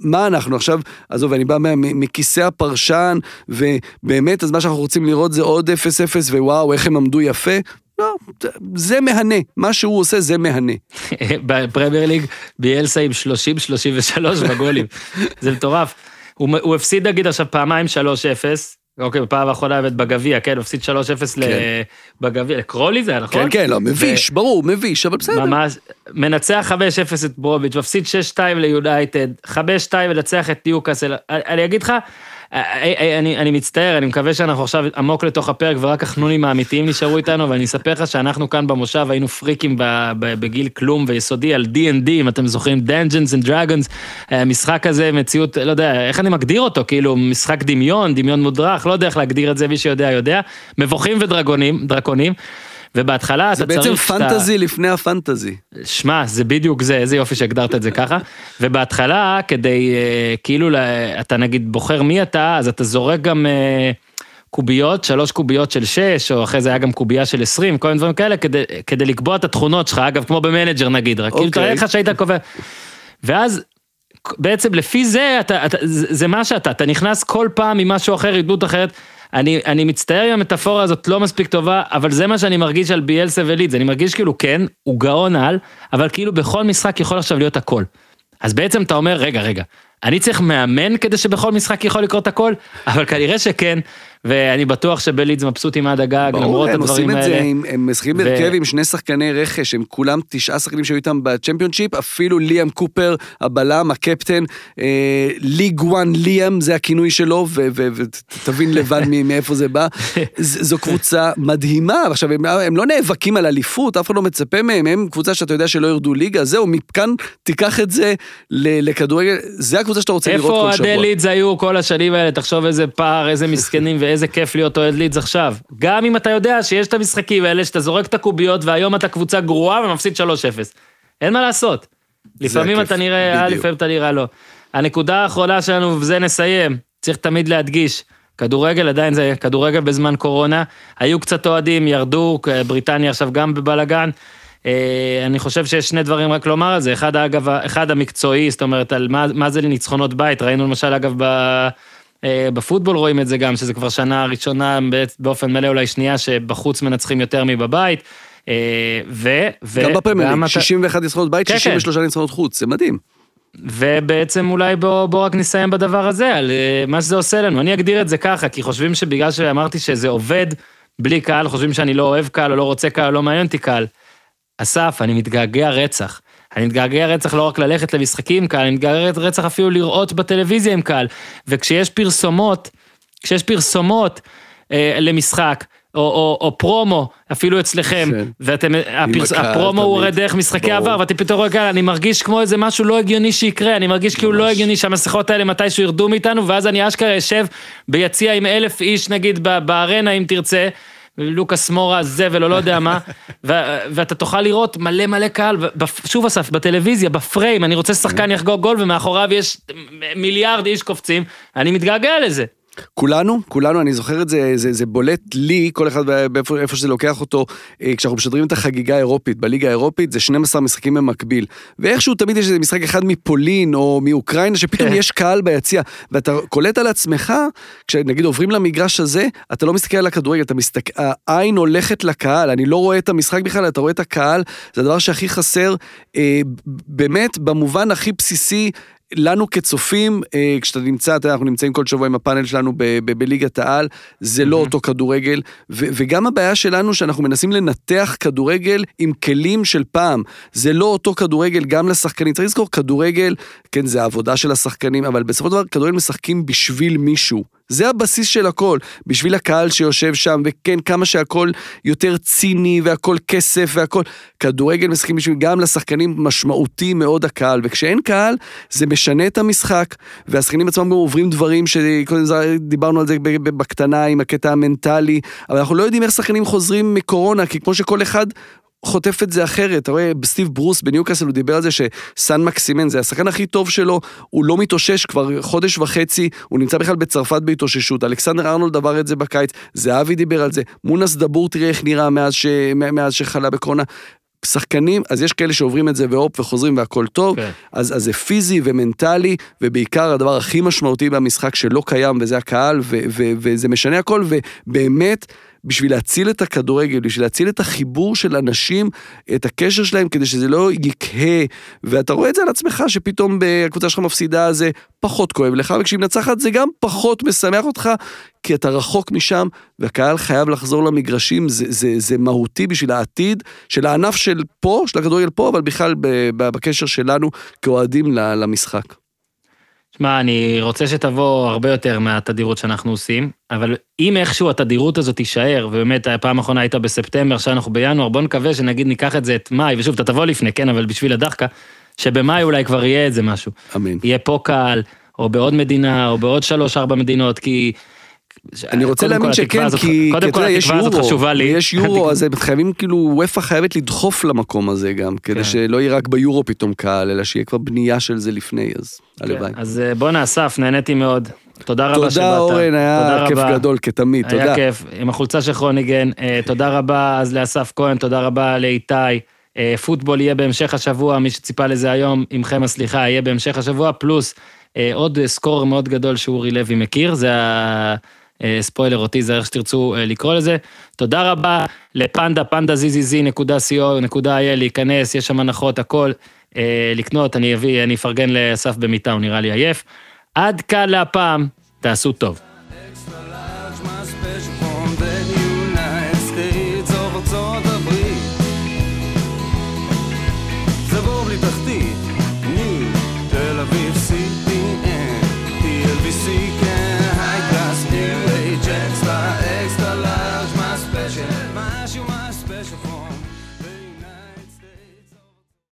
מה אנחנו עכשיו, עזוב, אני בא מכיסא הפרשן, ובאמת, אז מה שאנחנו רוצים לראות זה עוד 0-0, ווואו, איך הם עמדו יפה. לא, זה מהנה, מה שהוא עושה זה מהנה. בפרמייר ליג ביאלסה עם 30-33 בגולים, זה מטורף. הוא, הוא הפסיד נגיד עכשיו פעמיים 3-0, אוקיי, בפעם האחרונה באמת בגביע, כן, הפסיד 3-0 כן. בגביע, לקרולי זה היה נכון? כן, כן, לא, מביש, ו... ברור, מביש, אבל בסדר. ממש, מנצח 5-0 את ברוביץ', מפסיד 6-2 ליונייטד, 5-2 מנצח את ניוקאסל, אני אגיד לך, אני, אני מצטער, אני מקווה שאנחנו עכשיו עמוק לתוך הפרק ורק החנונים האמיתיים נשארו איתנו, ואני אספר לך שאנחנו כאן במושב היינו פריקים בגיל כלום ויסודי על D&D, אם אתם זוכרים, Dungeons and Dragons, משחק הזה, מציאות, לא יודע, איך אני מגדיר אותו, כאילו משחק דמיון, דמיון מודרך, לא יודע איך להגדיר את זה, מי שיודע יודע, מבוכים ודרקונים, דרקונים. ובהתחלה אתה צריך... זה בעצם פנטזי לפני הפנטזי. שמע, זה בדיוק זה, איזה יופי שהגדרת את זה ככה. ובהתחלה, כדי, אה, כאילו, אתה נגיד בוחר מי אתה, אז אתה זורק גם... אה, קוביות, שלוש קוביות של שש, או אחרי זה היה גם קובייה של עשרים, כל מיני דברים כאלה, כדי, כדי לקבוע את התכונות שלך, אגב, כמו ב manager נגיד, רק כאילו, תראה לך שהיית קובע. ואז, בעצם לפי זה, אתה, אתה, זה מה שאתה, אתה נכנס כל פעם עם משהו אחר, עדות אחרת. אני, אני מצטער אם המטאפורה הזאת לא מספיק טובה, אבל זה מה שאני מרגיש על ביאלסה ולידס, אני מרגיש כאילו כן, הוא גאון על, אבל כאילו בכל משחק יכול עכשיו להיות הכל. אז בעצם אתה אומר, רגע, רגע, אני צריך מאמן כדי שבכל משחק יכול לקרות הכל, אבל כנראה שכן, ואני בטוח שבלידס מבסוטים עד הגג, למרות הדברים האלה. ברור, הם עושים את זה, הם משחקים בהרכב עם שני שחקני רכש, הם כולם תשעה שחקנים שהיו איתם בצ'מפיונשיפ, אפילו ליאם קופר, הבלם, הקפטן, אה, ליג וואן ליאם, זה הכינוי שלו, ותבין לבד מאיפה זה בא. זו קבוצה מדהימה, עכשיו, הם, הם לא נאבקים על אליפות, אף אחד לא מצפה מהם, הם קבוצה שאתה יודע שלא ירדו ליגה, זהו, מכאן תיקח את זה לכדורגל, זה הקבוצה שאתה רוצה לראות כל שבוע. איפה אוהדי לידס היו כל השנים האלה, תחשוב איזה פער, איזה מסכנים ואיזה כיף להיות אוהד לידס עכשיו. גם אם אתה יודע שיש את המשחקים האלה, שאתה זורק את הקוביות והיום אתה קבוצה גרועה ומפסיד 3-0. אין מה לעשות. לפעמים אתה נראה לפעמים אתה נראה לא. הנקודה האחרונה שלנו, ובזה נסיים, צריך תמיד להדגיש, כדורגל עדיין זה כדורגל בזמן קורונה, היו קצת אוהדים, ירדו, בריטניה עכשיו גם בבלגן. אה, אני חושב שיש שני דברים רק לומר על זה, אחד אגב, אחד המקצועי, זאת אומרת, על מה, מה זה ניצחונות בית, ראינו למשל אגב ב... אה, בפוטבול רואים את זה גם, שזה כבר שנה ראשונה באופן מלא, אולי שנייה, שבחוץ מנצחים יותר מבבית. אה, ו... ו גם בפרמייר 61 ניצחונות בית, 63 כן, כן. ניצחונות חוץ, זה מדהים. ובעצם אולי בוא, בוא רק נסיים בדבר הזה, על מה שזה עושה לנו. אני אגדיר את זה ככה, כי חושבים שבגלל שאמרתי שזה עובד בלי קהל, חושבים שאני לא אוהב קהל, או לא רוצה קהל, או לא מעניין אותי קהל. אסף, אני מתגעגע רצח. אני מתגעגע רצח לא רק ללכת למשחקים עם קהל, אני מתגעגע רצח אפילו לראות בטלוויזיה עם קהל. וכשיש פרסומות, כשיש פרסומות אה, למשחק, או, או, או פרומו, אפילו אצלכם, כן. ואתם, הפרס, הפרומו הוא תמיד. הרי דרך משחקי ברור. עבר, ואתה פתאום כאלה, אני מרגיש כמו איזה משהו לא הגיוני שיקרה, אני מרגיש כאילו לא הגיוני שהמסכות האלה מתישהו ירדו מאיתנו, ואז אני אשכרה אשב ביציע עם אלף איש נגיד בארנה אם תרצה. לוקאס מורה זבל או לא יודע מה, ו- ואתה תוכל לראות מלא מלא קהל, שוב אסף, בטלוויזיה, בפריים, אני רוצה שחקן יחגוג גול ומאחוריו יש מיליארד איש קופצים, אני מתגעגע לזה. כולנו, כולנו, אני זוכר את זה, זה, זה בולט לי, כל אחד באיפה איפה שזה לוקח אותו, אה, כשאנחנו משדרים את החגיגה האירופית, בליגה האירופית זה 12 משחקים במקביל. ואיכשהו תמיד יש איזה משחק אחד מפולין או מאוקראינה, שפתאום כן. יש קהל ביציע, ואתה קולט על עצמך, כשנגיד עוברים למגרש הזה, אתה לא מסתכל על הכדורגל, אתה מסתכל, העין הולכת לקהל, אני לא רואה את המשחק בכלל, אתה רואה את הקהל, זה הדבר שהכי חסר, אה, באמת, במובן הכי בסיסי, לנו כצופים, אה, כשאתה נמצא, אתה אנחנו נמצאים כל שבוע עם הפאנל שלנו בליגת העל, זה לא אותו כדורגל, וגם הבעיה שלנו שאנחנו מנסים לנתח כדורגל עם כלים של פעם. זה לא אותו כדורגל גם לשחקנים. צריך לזכור, כדורגל, כן, זה העבודה של השחקנים, אבל בסופו של דבר כדורגל משחקים בשביל מישהו. זה הבסיס של הכל, בשביל הקהל שיושב שם, וכן, כמה שהכל יותר ציני, והכל כסף, והכל... כדורגל משחקים בשביל גם לשחקנים משמעותי מאוד הקהל, וכשאין קהל, זה משנה את המשחק, והשחקנים עצמם גם עוברים דברים שקודם דיברנו על זה בקטנה עם הקטע המנטלי, אבל אנחנו לא יודעים איך שחקנים חוזרים מקורונה, כי כמו שכל אחד... חוטף את זה אחרת, אתה רואה, סטיב ברוס בניוקאסל הוא דיבר על זה שסן מקסימן זה השחקן הכי טוב שלו, הוא לא מתאושש כבר חודש וחצי, הוא נמצא בכלל בצרפת בהתאוששות, אלכסנדר ארנולד עבר את זה בקיץ, זהבי דיבר על זה, מונס דבור תראה איך נראה מאז, ש... מאז שחלה בקורונה. שחקנים, אז יש כאלה שעוברים את זה והופ וחוזרים והכל טוב, כן. אז, אז זה פיזי ומנטלי, ובעיקר הדבר הכי משמעותי במשחק שלא קיים, וזה הקהל, ו, ו, וזה משנה הכל, ובאמת, בשביל להציל את הכדורגל, בשביל להציל את החיבור של אנשים, את הקשר שלהם, כדי שזה לא יקהה, ואתה רואה את זה על עצמך, שפתאום הקבוצה שלך מפסידה, זה פחות כואב לך, וכשהיא מנצחת זה גם פחות משמח אותך, כי אתה רחוק משם, והקהל חייב לחזור למגרשים, זה, זה, זה מהותי בשביל העתיד של הענף של פה, של הכדורגל פה, אבל בכלל בקשר שלנו כאוהדים למשחק. שמע, אני רוצה שתבוא הרבה יותר מהתדירות שאנחנו עושים, אבל אם איכשהו התדירות הזאת תישאר, ובאמת הפעם האחרונה הייתה בספטמבר, עכשיו אנחנו בינואר, בוא נקווה שנגיד ניקח את זה את מאי, ושוב, אתה תבוא לפני, כן, אבל בשביל הדחקה, שבמאי אולי כבר יהיה איזה משהו. אמן. יהיה פה קהל, או בעוד מדינה, או בעוד שלוש-ארבע מדינות, כי... אני רוצה להאמין שכן, כי אתה יודע, יש יורו. יש יורו, אז חייבים כאילו, וופא חייבת לדחוף למקום הזה גם, כדי כן. שלא יהיה רק ביורו פתאום קהל, אלא שיהיה כבר בנייה של זה לפני, אז הלוואי. כן, אז אה, בואנה, אסף, נהניתי מאוד. תודה רבה שבאת. תודה אורן, היה כיף. גדול כתמיד, היה תודה. כיף, עם החולצה של כרוניגן. אה, תודה רבה אז לאסף כהן, תודה רבה לאיתי. אה, פוטבול יהיה בהמשך השבוע, מי שציפה לזה היום, עמכם הסליחה, יהיה בהמשך השבוע, פלוס עוד סקור מאוד גדול שאורי לוי מכיר, זה הספוילר אותי, זה איך שתרצו אה, לקרוא לזה. תודה רבה לפנדה, פנדה zzz.co.il, להיכנס, יש שם הנחות, הכל. אה, לקנות, אני אביא, אני אפרגן לאסף במיטה, הוא נראה לי עייף. עד כאן להפעם, תעשו טוב.